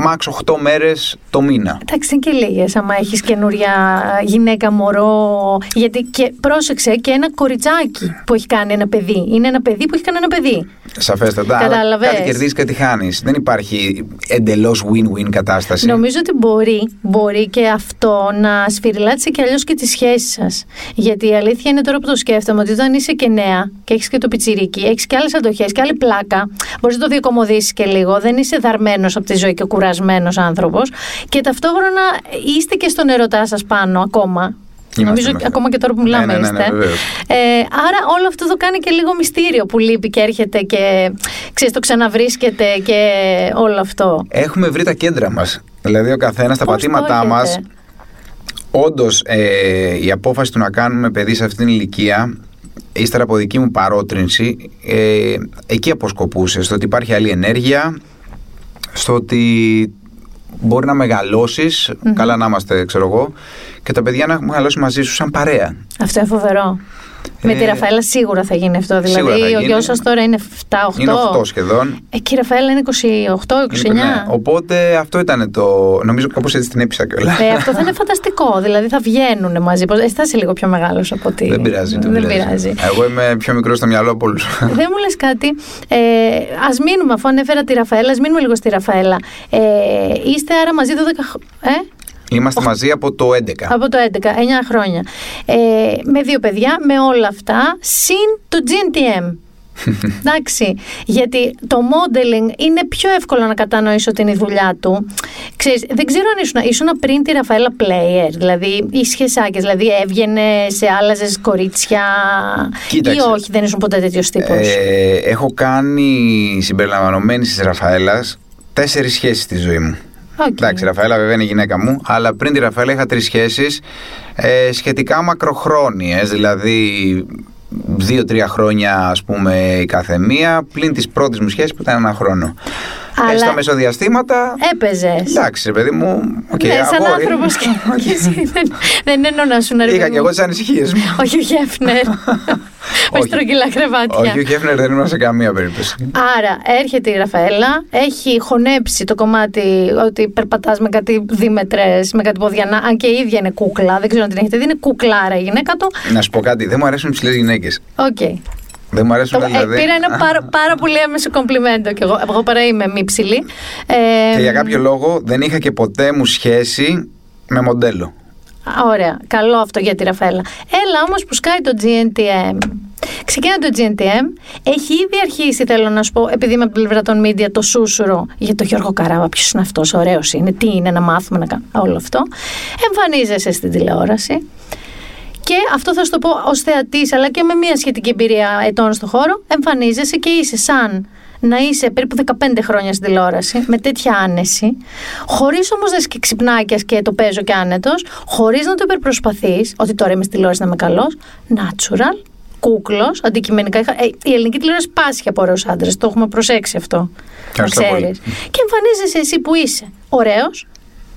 max 8 μέρες το μήνα.
Εντάξει, είναι και λίγες. άμα έχεις καινούρια γυναίκα, μωρό. Γιατί και πρόσεξε και ένα κοριτσάκι που έχει κάνει ένα παιδί. Είναι ένα παιδί που έχει κάνει ένα παιδί.
Σαφέστατα. αλλά
Κατάλαβες;
Κάτι κερδίζεις, κάτι χάνεις. Δεν υπάρχει εντελώς win-win κατάσταση.
Νομίζω ότι μπορεί, μπορεί και αυτό να σφυριλάτσει και αλλιώς και τη σχέση σας. Γιατί η αλήθεια είναι τώρα που το σκέφτομαι ότι όταν είσαι και νέα και έχεις και το πιτσιρίκι, έχεις και άλλες αντοχές και άλλη πλάκα, μπορείς να το διακομωδήσει και λίγο. Δεν είσαι δαρμένος από τη ζωή και κουρασμένος άνθρωπος. Και ταυτόχρονα είστε και στον ερωτά σας πάνω ακόμα. Νομίζω
είμαστε.
ακόμα και τώρα που μιλάμε
Ναι, ναι, ναι, ναι,
είστε.
βεβαίως.
Ε, άρα όλο αυτό το κάνει και λίγο μυστήριο που λείπει και έρχεται και ξέρεις, το ξαναβρίσκεται και όλο αυτό.
Έχουμε βρει τα κέντρα μας. Δηλαδή ο καθένας τα
Πώς το
πατήματά
έχετε;
μας Όντως ε, η απόφαση του να κάνουμε παιδί σε αυτήν την ηλικία ύστερα από δική μου παρότρινση ε, εκεί αποσκοπούσε στο ότι υπάρχει άλλη ενέργεια στο ότι μπορεί να μεγαλωσεις καλά να είμαστε ξέρω εγώ και τα παιδιά να έχουν μεγαλώσει μαζί σου σαν παρέα
Αυτό είναι φοβερό. Με τη
Ε,
Ραφαέλα σίγουρα θα γίνει αυτό.
σίγουρα
Δηλαδή,
θα
ο
γίνει.
γιος σας τώρα είναι 7-8.
είναι 8 σχεδόν
Ε, και η Ραφαέλα είναι 28-29.
Ναι, οπότε αυτό ήταν το νομίζω κάπως έτσι την έπεισα κιόλας.
Ε, αυτό θα είναι φανταστικό. Δηλαδή θα βγαίνουν μαζί. Πώς- Εσύ θα είσαι λίγο πιο μεγάλος από ότι.
Δεν πειράζει.
Δεν πειράζει.
Εγώ είμαι πιο μικρός στο μυαλό από όλους.
Δεν μου λες κάτι. Ε, ας μείνουμε, αφού ανέφερα τη Ραφαέλα, ας μείνουμε λίγο στη Ραφαέλα. Ε, είστε άρα μαζί 12 χρόνια. Ε;
Είμαστε μαζί από το 11.
Από το 11, 9 χρόνια. Ε, με δύο παιδιά, με όλα αυτά, συν το GNTM. Εντάξει, γιατί το modeling είναι πιο εύκολο να κατανοήσω ότι είναι η δουλειά του. Ξέρεις, δεν ξέρω αν ήσουν, ήσουν πριν τη Ραφαέλα Player, δηλαδή ή σχεσάκες, δηλαδή έβγαινε σε άλλαζες κορίτσια
Κοίταξε.
ή όχι, δεν ήσουν ποτέ τέτοιος τύπος.
Ε, έχω κάνει συμπεριλαμβανομένης της Ραφαέλας τέσσερις σχέσεις στη ζωή μου. Εντάξει, η Ραφαέλα βέβαια είναι η γυναίκα μου, αλλά πριν τη Ραφαέλα είχα τρεις σχέσεις ε, σχετικά μακροχρόνιες, δηλαδή δύο-τρία χρόνια ας πούμε η καθεμία, πλην της πρώτης μου σχέσης που ήταν ένα χρόνο.
Αλλά-
Ε, στα μεσοδιαστήματα.
Έπαιζες.
Εντάξει, ρε παιδί μου. οκ,
ναι, σαν
αγόρι.
άνθρωπος και, και εσύ. Δεν, δεν εννοώ να σου να ρε
Είχα
παιδί
και
μου.
εγώ τις ανησυχίες μου.
Όχι ο Χέφνερ. Με
Όχι.
στρογγυλά κρεβάτια.
Όχι, ο Χέφνερ δεν ήμουν σε καμία περίπτωση.
Άρα έρχεται η Ραφαέλα, έχει χωνέψει το κομμάτι ότι περπατάς με κάτι δίμετρες, με κάτι πόδια να. Αν και η ίδια είναι κούκλα, δεν ξέρω αν την έχετε δει, είναι κουκλάρα η γυναίκα του.
Να σου πω κάτι, δεν μου αρέσουν ψηλές γυναίκες.
Οκ.
Δεν μου αρέσουν
Το, ε,
δηλαδή.
πήρα ένα πάρα, πάρα πολύ έμμεσο κομπλιμέντο κι εγώ. Εγώ παρά είμαι μη ψηλή. Ε,
Και για κάποιο λόγο δεν είχα και ποτέ μου σχέση με μοντέλο.
Ωραία, καλό αυτό για τη Ραφαέλα. Έλα όμως που σκάει το GNTM. Ξεκινάει το GNTM, έχει ήδη αρχίσει, θέλω να σου πω, επειδή είμαι από την πλευρά των media, το σούσουρο για το Γιώργο Καράβα. Ποιος είναι αυτός, ωραίος είναι, τι είναι, να μάθουμε να κάνουμε όλο αυτό. Εμφανίζεσαι στην τηλεόραση. Και αυτό θα σου το πω ως θεατής, αλλά και με μια σχετική εμπειρία ετών στο χώρο, εμφανίζεσαι και είσαι σαν να είσαι περίπου 15 χρόνια στην τηλεόραση, με τέτοια άνεση, χωρίς όμως να είσαι και ξυπνάκιας και το παίζω και άνετος, χωρίς να το υπερπροσπαθείς, ότι τώρα είμαι στη τηλεόραση να είμαι καλός, natural, κούκλος, αντικειμενικά. Είχα- ε, η ελληνική τηλεόραση πάσχει από ωραίους άντρες, το έχουμε προσέξει αυτό. Να
Ευχαριστώ πολύ.
ξέρεις. Και εμφανίζεσαι εσύ που είσαι ωραίος,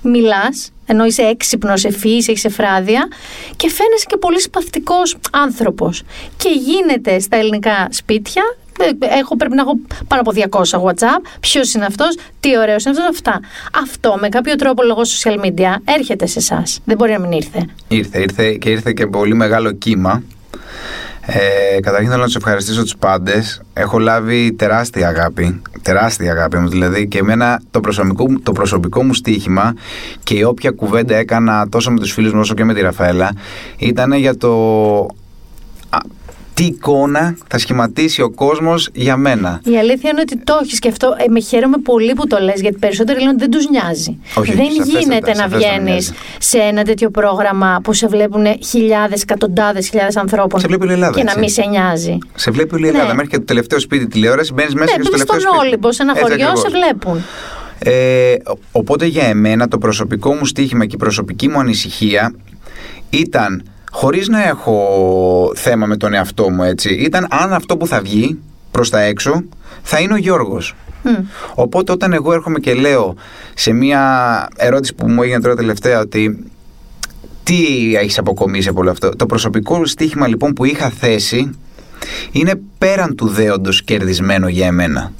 μιλάς, ενώ είσαι έξυπνος, ευφυής, έχεις εφράδια και φαίνεσαι και πολύ σπαθητικός άνθρωπος. Και γίνεται στα ελληνικά σπίτια. ε, Έχω, πρέπει να έχω πάνω από 200 WhatsApp. Ποιος είναι αυτός, τι ωραίος είναι αυτός, αυτά. Αυτό με κάποιο τρόπο λόγω social media έρχεται σε εσάς. Δεν μπορεί να μην ήρθε.
Ήρθε, ήρθε και ήρθε και πολύ μεγάλο κύμα. Ε, καταρχήν θέλω να τους ευχαριστήσω τους πάντες. Έχω λάβει τεράστια αγάπη. Τεράστια αγάπη μου. Δηλαδή και εμένα το προσωπικό, μου- το προσωπικό μου στοίχημα και η όποια κουβέντα έκανα τόσο με τους φίλους μου όσο και με τη Ραφαέλα ήταν για το. Α, τι εικόνα θα σχηματίσει ο κόσμος για μένα.
Η αλήθεια είναι ότι το έχει και αυτό ε, με χαίρομαι πολύ που το λες, γιατί περισσότεροι λένε ότι δεν τους νοιάζει.
Όχι,
δεν
σαφέστατα,
γίνεται να
σαφέστατα
βγαίνεις
μοιάζει.
σε ένα τέτοιο πρόγραμμα που σε βλέπουν χιλιάδες, εκατοντάδες χιλιάδες ανθρώπων
Σε βλέπει όλη η Ελλάδα,
και να
έτσι.
μην σε νοιάζει.
Σε βλέπει όλη η
Ναι.
Ελλάδα. Μέχρι και το τελευταίο σπίτι τηλεόραση μπαίνεις μέσα
Ναι,
και στο
μπαίνεις
τελευταίο
στον
σπίτι.
Όλυμπο, σε ένα
Έτσι
χωριό,
ακριβώς.
σε βλέπουν.
Ε, ο- οπότε για εμένα το προσωπικό μου στοίχημα και η προσωπική μου ανησυχία ήταν χωρίς να έχω θέμα με τον εαυτό μου έτσι ήταν αν αυτό που θα βγει προς τα έξω θα είναι ο Γιώργος. Οπότε όταν εγώ έρχομαι και λέω σε μια ερώτηση που μου έγινε τώρα τελευταία ότι τι έχεις αποκομίσει από όλο αυτό το προσωπικό στοίχημα λοιπόν που είχα θέσει είναι πέραν του δέοντος κερδισμένο για εμένα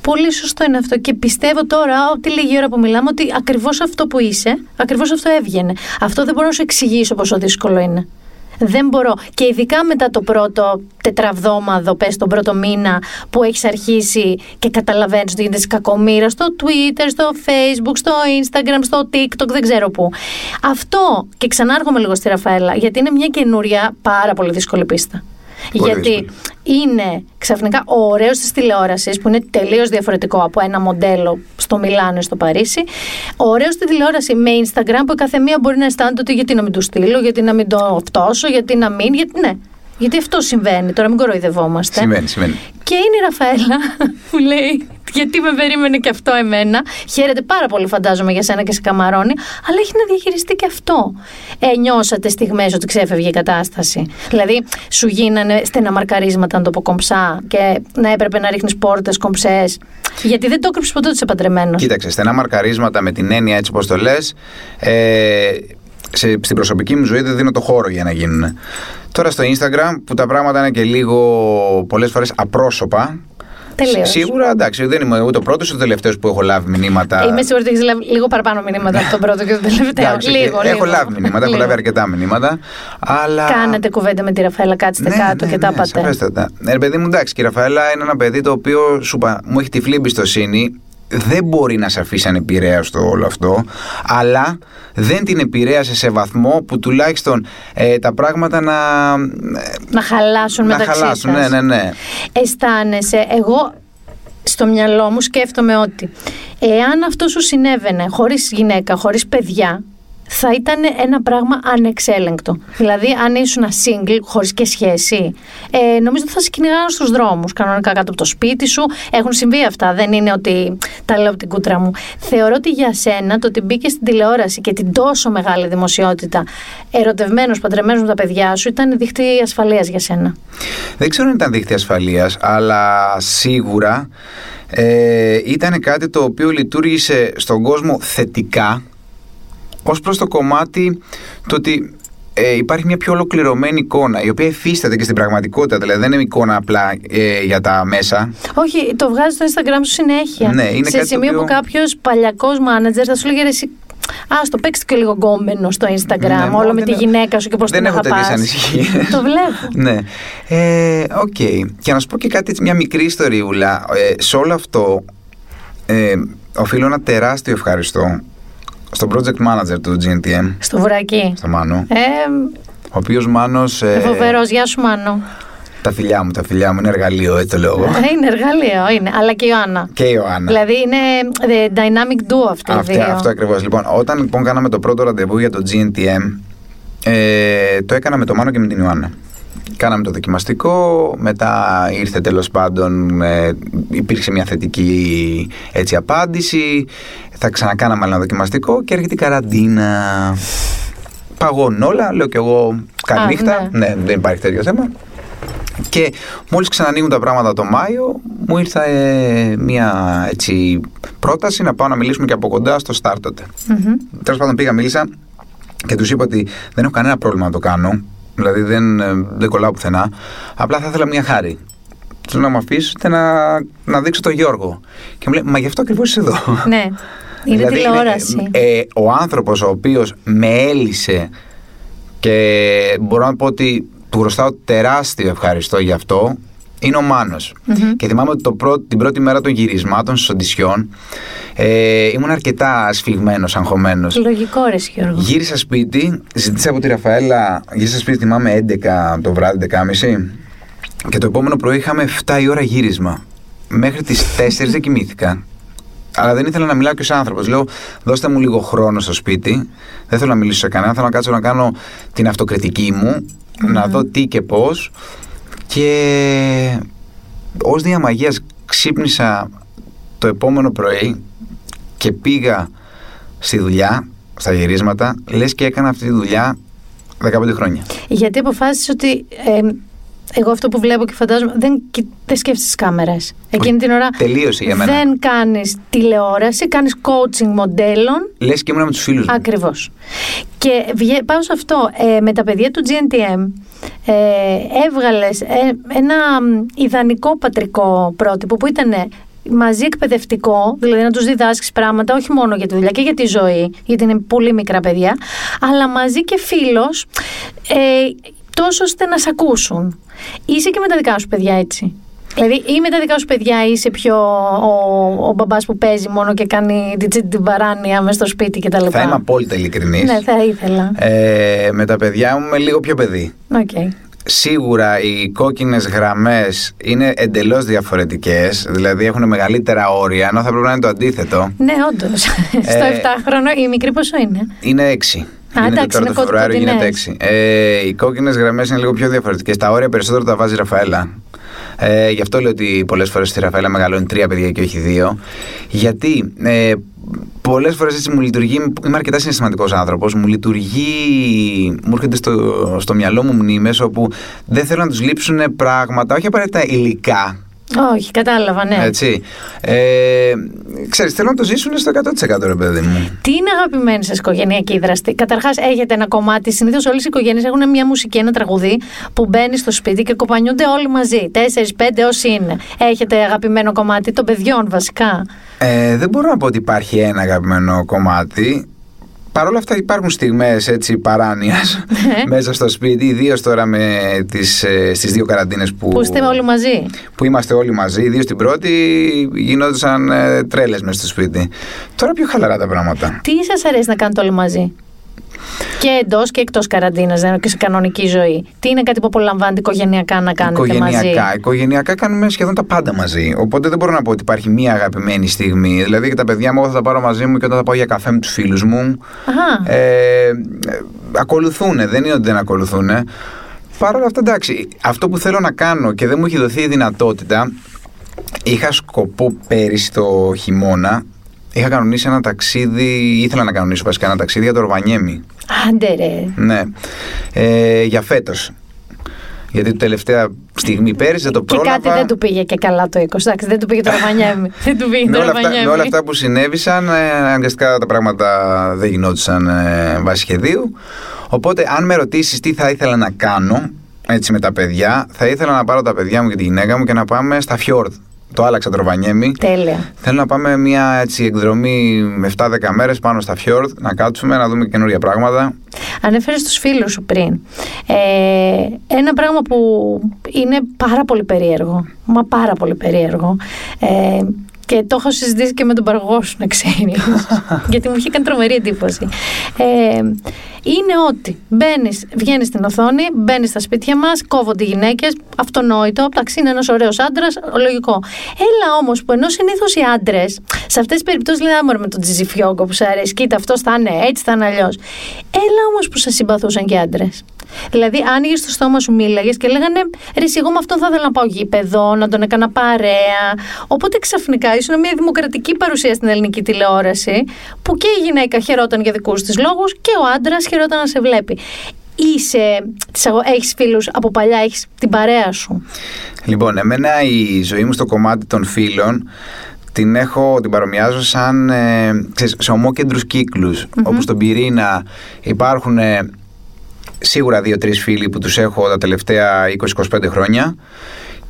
Πολύ σωστό είναι αυτό. Και πιστεύω τώρα, ότι λίγη ώρα που μιλάμε, ότι ακριβώς αυτό που είσαι, ακριβώς αυτό έβγαινε. Αυτό δεν μπορώ να σου εξηγήσω πόσο δύσκολο είναι. Δεν μπορώ. Και ειδικά μετά το πρώτο τετραβδόμαδο, πες τον πρώτο μήνα που έχεις αρχίσει και καταλαβαίνεις ότι γίνεται κακομήρα στο Twitter, στο Facebook, στο Instagram, στο TikTok, δεν ξέρω πού. Αυτό, και ξανάρχομαι λίγο στη Ραφαέλα, γιατί είναι μια καινούρια πάρα πολύ δύσκολη πίστα.
Πολύ
γιατί
δύσκολη.
είναι ξαφνικά ο ωραίος της τηλεόρασης που είναι τελείως διαφορετικό από ένα μοντέλο στο Μιλάνο ή στο Παρίσι ο ωραίος στη τηλεόραση με Instagram που η καθεμία μπορεί να αισθάνεται ότι γιατί να μην του στείλω, γιατί να μην το φτώσω, γιατί να μην, γιατί ναι. Γιατί αυτό συμβαίνει, τώρα μην κοροϊδευόμαστε.
Συμβαίνει, συμβαίνει.
Και είναι η Ραφαέλα που λέει γιατί με περίμενε και αυτό εμένα. Χαίρεται πάρα πολύ φαντάζομαι για σένα και σε καμαρώνει, αλλά έχει να διαχειριστεί και αυτό. Ε, νιώσατε στιγμές ότι ξέφευγε η κατάσταση. Δηλαδή σου γίνανε στεναμαρκαρίσματα να το πω κομψά και να έπρεπε να ρίχνεις πόρτες κομψές. Γιατί δεν το έκρυψες ποτέ ότι είσαι παντρεμένος.
Κοίταξε, στενά μαρκαρίσματα με την έννοια έτσι όπως το λες, ε, σε, στην προσωπική μου ζωή δεν δίνω το χώρο για να γίνουν. Τώρα στο Instagram που τα πράγματα είναι και λίγο πολλές φορές απρόσωπα,
Τελείως.
Σίγουρα εντάξει, δεν είμαι ούτε ο πρώτος ούτε ο τελευταίος που έχω λάβει μηνύματα.
Είμαι σίγουρη ότι έχεις λάβει λίγο παραπάνω μηνύματα από τον πρώτο και τον τελευταίο.
Εντάξει,
λίγο,
έχω
λίγο.
λάβει μηνύματα, έχω
Λίγο.
λάβει αρκετά μηνύματα. Αλλά...
Κάνετε κουβέντα με τη Ραφαέλα, κάτσετε
Ναι,
κάτω
ναι,
και τα
ναι,
πάτε.
σαφέστατα. Ναι, ρε παιδί μου, εντάξει, και η Ραφαέλα είναι ένα παιδί το οποίο σου είπα, μου έχει τυφλή εμπιστοσύνη. Δεν μπορεί να σε αφήσει ανεπηρέαστο όλο αυτό, αλλά δεν την επηρέασε σε βαθμό που τουλάχιστον ε, τα πράγματα να,
Να χαλάσουν
να
μεταξύ
χαλάσουν.
σας.
Ναι, ναι, ναι.
αισθάνεσαι, εγώ στο μυαλό μου σκέφτομαι ότι εάν αυτός σου συνέβαινε χωρίς γυναίκα, χωρίς παιδιά, θα ήταν ένα πράγμα ανεξέλεγκτο. Δηλαδή, αν ήσουν single, χωρίς και σχέση, ε, νομίζω ότι θα σε κυνηγάνε στους δρόμους. Κανονικά κάτω από το σπίτι σου. Έχουν συμβεί αυτά. Δεν είναι ότι τα λέω από την κούτρα μου. Θεωρώ ότι για σένα το ότι μπήκες στην τηλεόραση και την τόσο μεγάλη δημοσιότητα, ερωτευμένος, παντρεμένος με τα παιδιά σου, ήταν δίχτυ ασφαλείας για σένα.
Δεν ξέρω αν ήταν δίχτυ ασφαλείας, αλλά σίγουρα ε, ήταν κάτι το οποίο λειτουργήσε στον κόσμο θετικά ως προς το κομμάτι το ότι ε, υπάρχει μια πιο ολοκληρωμένη εικόνα, η οποία υφίσταται και στην πραγματικότητα. Δηλαδή δεν είναι εικόνα απλά ε, για τα μέσα.
Όχι, το βγάζεις στο Instagram σου συνέχεια.
Ναι, είναι
Σε
κάτι το
σημείο
οποίο-
που κάποιος παλιακός manager θα σου λέγε «Ρε εσύ, Α, το παίξτε και λίγο γκόμενο στο Instagram,
Ναι,
όλο
μόνο
με τη
δεν-
γυναίκα σου και πώς
δεν
την
έχω τέτοιες
αγαπάς.
ανησυχίες.
το βλέπω.
ναι. Ε, Οκ. Και να σου πω και κάτι, έτσι, μια μικρή ιστοριούλα. Ε, σε όλο αυτό, ε, οφείλω ένα τεράστιο ευχαριστώ στον project manager του GNTM,
Στο βουράκι.
στο Μάνο,
Ε,
ο οποίος Μάνος... Ε,
Φοβερός, γεια σου Μάνο.
τα φιλιά μου, τα φιλιά μου, είναι εργαλείο, έτσι το λέω.
Ε, είναι εργαλείο, είναι. Αλλά και η Ιωάννα.
και η Ιωάννα.
Δηλαδή είναι ε, dynamic duo αυτοί οι
Αυτή,
δύο.
αυτό ακριβώς. Λοιπόν, όταν λοιπόν κάναμε το πρώτο ραντεβού για το GNTM, ε, το έκανα με το Μάνο και με την Ιωάννα. Κάναμε το δοκιμαστικό, μετά ήρθε τέλος πάντων, ε, υπήρξε μια θετική έτσι, απάντηση, θα ξανακάναμε άλλο ένα δοκιμαστικό και έρχεται η καραντίνα. Παγώνουν όλα, λέω κι εγώ καληνύχτα,
ναι.
ναι, δεν υπάρχει τέτοιο θέμα. Και μόλις ξανανοίγουν τα πράγματα το Μάιο, μου ήρθε ε, μια έτσι, πρόταση να πάω να μιλήσουμε και από κοντά στο start τότε.
Μμμ.
Τέλος πάντων πήγα, μίλησα και τους είπα ότι δεν έχω κανένα πρόβλημα να το κάνω. Δηλαδή δεν, ε, δεν κολλάω πουθενά. Απλά θα ήθελα μια χάρη. Του λέω να μου αφήσετε να, να δείξω τον Γιώργο. Και μου λέει, Μα γι' αυτό ακριβώς είσαι εδώ.
Ναι. Είναι
Δηλαδή,
τηλεόραση.
ε, ο άνθρωπος ο οποίος με έλυσε και μπορώ να πω ότι του χρωστάω τεράστιο ευχαριστώ γι' αυτό είναι ο Μάνος.
Μμμ.
Και θυμάμαι ότι το πρώτο, την πρώτη μέρα των γυρισμάτων στις οντισιόν ε, ήμουν αρκετά σφιγμένος, αγχωμένος.
Λογικό ρε Γιώργο.
Γύρισα σπίτι, ζήτησα από τη Ραφαέλα, γύρισα σπίτι θυμάμαι 11 το βράδυ, 11.30 και το επόμενο πρωί είχαμε 7 η ώρα γύρισμα. Μέχρι τις 4 δεν κοιμήθηκα. Αλλά δεν ήθελα να μιλάω και ως άνθρωπος. Λέω, δώστε μου λίγο χρόνο στο σπίτι. Δεν θέλω να μιλήσω σε κανένα. Θέλω να κάτσω να κάνω την αυτοκριτική μου, να δω τι και πώς. Και ως διαμαγείας ξύπνησα το επόμενο πρωί και πήγα στη δουλειά, στα γυρίσματα, λες και έκανα αυτή τη δουλειά 15 χρόνια.
Γιατί αποφάσισες ότι. ε, εγώ αυτό που βλέπω και φαντάζομαι. Δεν, κοι- δεν σκέφτεσαι τι κάμερες. Εκείνη την ώρα.
Τελείωσε για μένα.
Δεν κάνεις τηλεόραση, κάνεις coaching μοντέλων.
Λες και ήμουν με τους φίλους μου.
Ακριβώς. Και βγε- πάω σε αυτό. Ε, με τα παιδιά του GNTM ε, έβγαλες ένα μ, ιδανικό πατρικό πρότυπο που ήταν μαζί εκπαιδευτικό, δηλαδή να τους διδάσκεις πράγματα όχι μόνο για τη δουλειά και για τη ζωή, γιατί είναι πολύ μικρά παιδιά, αλλά μαζί και φίλος, ε, τόσο ώστε να σε ακούσουν. Είσαι και με τα δικά σου παιδιά έτσι. Δηλαδή, ή με τα δικά σου παιδιά είσαι πιο ο, ο μπαμπάς που παίζει μόνο και κάνει την τσίτη την παράνοια μες στο σπίτι κτλ.
Θα είμαι απόλυτα ειλικρινής.
Ναι, θα ήθελα.
Ε, με τα παιδιά μου είμαι λίγο πιο παιδί.
Οκ.
Σίγουρα οι κόκκινες γραμμές είναι εντελώς διαφορετικές, δηλαδή έχουν μεγαλύτερα όρια, ενώ θα πρέπει να είναι το αντίθετο.
Ναι, όντως. Στο 7χρονο η μικρή πόσο είναι;
Είναι 6.
Α, εντάξει,
τώρα
είναι
το Φεβρουάριο γίνεται
κοντινές.
6. Ε, οι κόκκινες γραμμές είναι λίγο πιο διαφορετικές. Τα όρια περισσότερο τα βάζει η Ραφαέλα. Ε, γι' αυτό λέω ότι πολλές φορές στη Ραφαέλα μεγαλώνει τρία παιδιά και όχι δύο. Γιατί ε, πολλές φορές έτσι μου λειτουργεί. Είμαι αρκετά συναισθηματικός άνθρωπος. Μου λειτουργεί. Μου έρχεται στο, στο μυαλό μου μνήμες όπου δεν θέλω να τους λείψουν πράγματα, όχι απαραίτητα υλικά.
Όχι, κατάλαβα, ναι.
Έτσι. Ε, ξέρεις, θέλω να το ζήσουν στο 100% ρε παιδί μου.
Τι είναι αγαπημένη σας οικογενειακή δραστή; Καταρχάς, έχετε ένα κομμάτι. Συνήθως όλες οι οικογένειες έχουν μια μουσική, ένα τραγουδί που μπαίνει στο σπίτι και κοπανιούνται όλοι μαζί. Τέσσερι-πέντε όσοι είναι. Έχετε αγαπημένο κομμάτι των παιδιών, βασικά;
Ε, δεν μπορώ να πω ότι υπάρχει ένα αγαπημένο κομμάτι. Παρ' όλα αυτά υπάρχουν στιγμές έτσι παράνοιας μέσα στο σπίτι, ιδίως τώρα με τις, ε, στις δύο καραντίνες που,
Που είστε όλοι μαζί.
που είμαστε όλοι μαζί. Ιδίως την πρώτη γινόντουσαν ε, τρέλες μέσα στο σπίτι. Τώρα πιο χαλαρά τα πράγματα.
Τι σας αρέσει να κάνετε όλοι μαζί; Και εντός και εκτός καραντίνας, και σε κανονική ζωή. Τι είναι κάτι που απολαμβάνετε οικογενειακά να κάνετε
οικογενειακά,
μαζί;
Οικογενειακά κάνουμε σχεδόν τα πάντα μαζί. Οπότε δεν μπορώ να πω ότι υπάρχει μία αγαπημένη στιγμή. Δηλαδή και τα παιδιά μου, εγώ θα τα πάρω μαζί μου και όταν θα πάω για καφέ με τους φίλους μου.
Αχα.
Ε, ε, ακολουθούν, δεν είναι ότι δεν ακολουθούν. Παρ' όλα αυτά, εντάξει, αυτό που θέλω να κάνω και δεν μου έχει δοθεί η δυνατότητα, είχα σκοπό πέρυσι το χειμώνα, είχα κανονίσει ένα ταξίδι, ήθελα να κανονίσω βασικά ένα ταξίδι για το Ροβανιέμι.
Άντε ρε.
Ναι, ε, για φέτος. Γιατί τελευταία στιγμή πέρυσι δεν το
Και
πρόλαβα.
κάτι δεν του πήγε και καλά το 20. Εντάξει, δεν του πήγε το Ρωμανιέμι. δεν του πήγε
με,
το
όλα αυτά,
Ρωμανιέμι.
με όλα αυτά που συνέβησαν, ε, αναγκαστικά τα πράγματα δεν γινόντουσαν ε, βάσει σχεδίου. Οπότε, αν με ρωτήσεις τι θα ήθελα να κάνω έτσι με τα παιδιά, θα ήθελα να πάρω τα παιδιά μου και τη γυναίκα μου και να πάμε στα φιόρδ. Το άλλαξα το Ροβανιέμι.
Τέλεια.
Θέλω να πάμε μια έτσι, εκδρομή με 7-10 μέρες πάνω στα φιόρδ, να κάτσουμε, να δούμε καινούργια πράγματα.
Ανέφερες στους φίλους σου πριν. Ε, ένα πράγμα που είναι πάρα πολύ περίεργο. Μα πάρα πολύ περίεργο. Ε, και το έχω συζητήσει και με τον παραγωγό σου, να ξέρεις. γιατί μου είχε κάνει τρομερή εντύπωση. Ε, είναι ότι μπαίνεις, βγαίνεις στην οθόνη, μπαίνεις στα σπίτια μας, κόβονται οι γυναίκες, αυτονόητο. Εντάξει, είναι ένας ωραίος άντρας, λογικό. Έλα όμως που ενώ συνήθως οι άντρες, σε αυτές τις περιπτώσεις λέει «Άμορ με τον Τζιζιφιόγκο που σου αρέσει, κοίτα αυτό θα είναι έτσι, θα είναι αλλιώς. Έλα όμως που σε συμπαθούσαν και άντρες. Δηλαδή, άνοιγε το στόμα σου, μίλαγες και λέγανε Ρε, εσύ, εγώ με αυτόν θα ήθελα να πάω γήπεδο, να τον έκανα παρέα. Οπότε ξαφνικά ήσουν μια δημοκρατική παρουσία στην ελληνική τηλεόραση, που και η γυναίκα χαιρόταν για δικούς της λόγους και ο άντρας χαιρόταν να σε βλέπει. Είσαι, τις αγω- έχεις φίλους από παλιά, έχεις την παρέα σου;
Λοιπόν, εμένα η ζωή μου στο κομμάτι των φίλων την έχω, την παρομοιάζω σαν ε, ξέρεις, σε ομόκεντρους κύκλους, όπου στον πυρήνα υπάρχουν ε, σίγουρα δύο-τρεις φίλοι που τους έχω τα τελευταία 20-25 χρόνια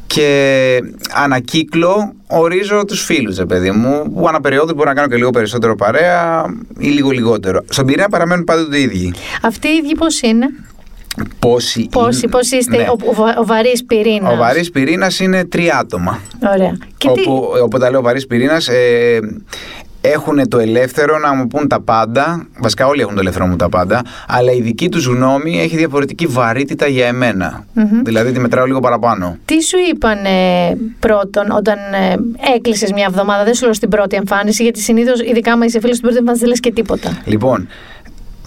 και ανακύκλω ορίζω τους φίλους, ρε παιδί μου, που αναπεριόδους μπορεί να κάνω και λίγο περισσότερο παρέα ή λίγο λιγότερο. Στον πυρήνα παραμένουν πάντοτε οι ίδιοι.
Αυτοί οι ίδιοι πώς είναι,
Πόσοι,
πώς,
είναι-
πώς είστε,
ναι.
ο, ο, βα- ο βαρύς πυρήνας.
Ο βαρύς πυρήνας είναι τρία άτομα.
Ωραία. Και τι,
όπου, όπου τα λέω βαρύς πυρήνας ε, έχουν το ελεύθερο να μου πούν τα πάντα. Βασικά όλοι έχουν το ελεύθερο να μου τα πάντα. Αλλά η δική τους γνώμη έχει διαφορετική βαρύτητα για εμενα Δηλαδή τη μετράω λίγο παραπάνω.
τι σου είπαν ε, πρώτον όταν ε, έκλεισες μια εβδομάδα, δεν σου λέω στην πρώτη εμφάνιση, γιατί συνήθως, ειδικά άμα είσαι φίλος στην πρώτη εμφάνιση, δεν λες και τίποτα.
Λοιπόν,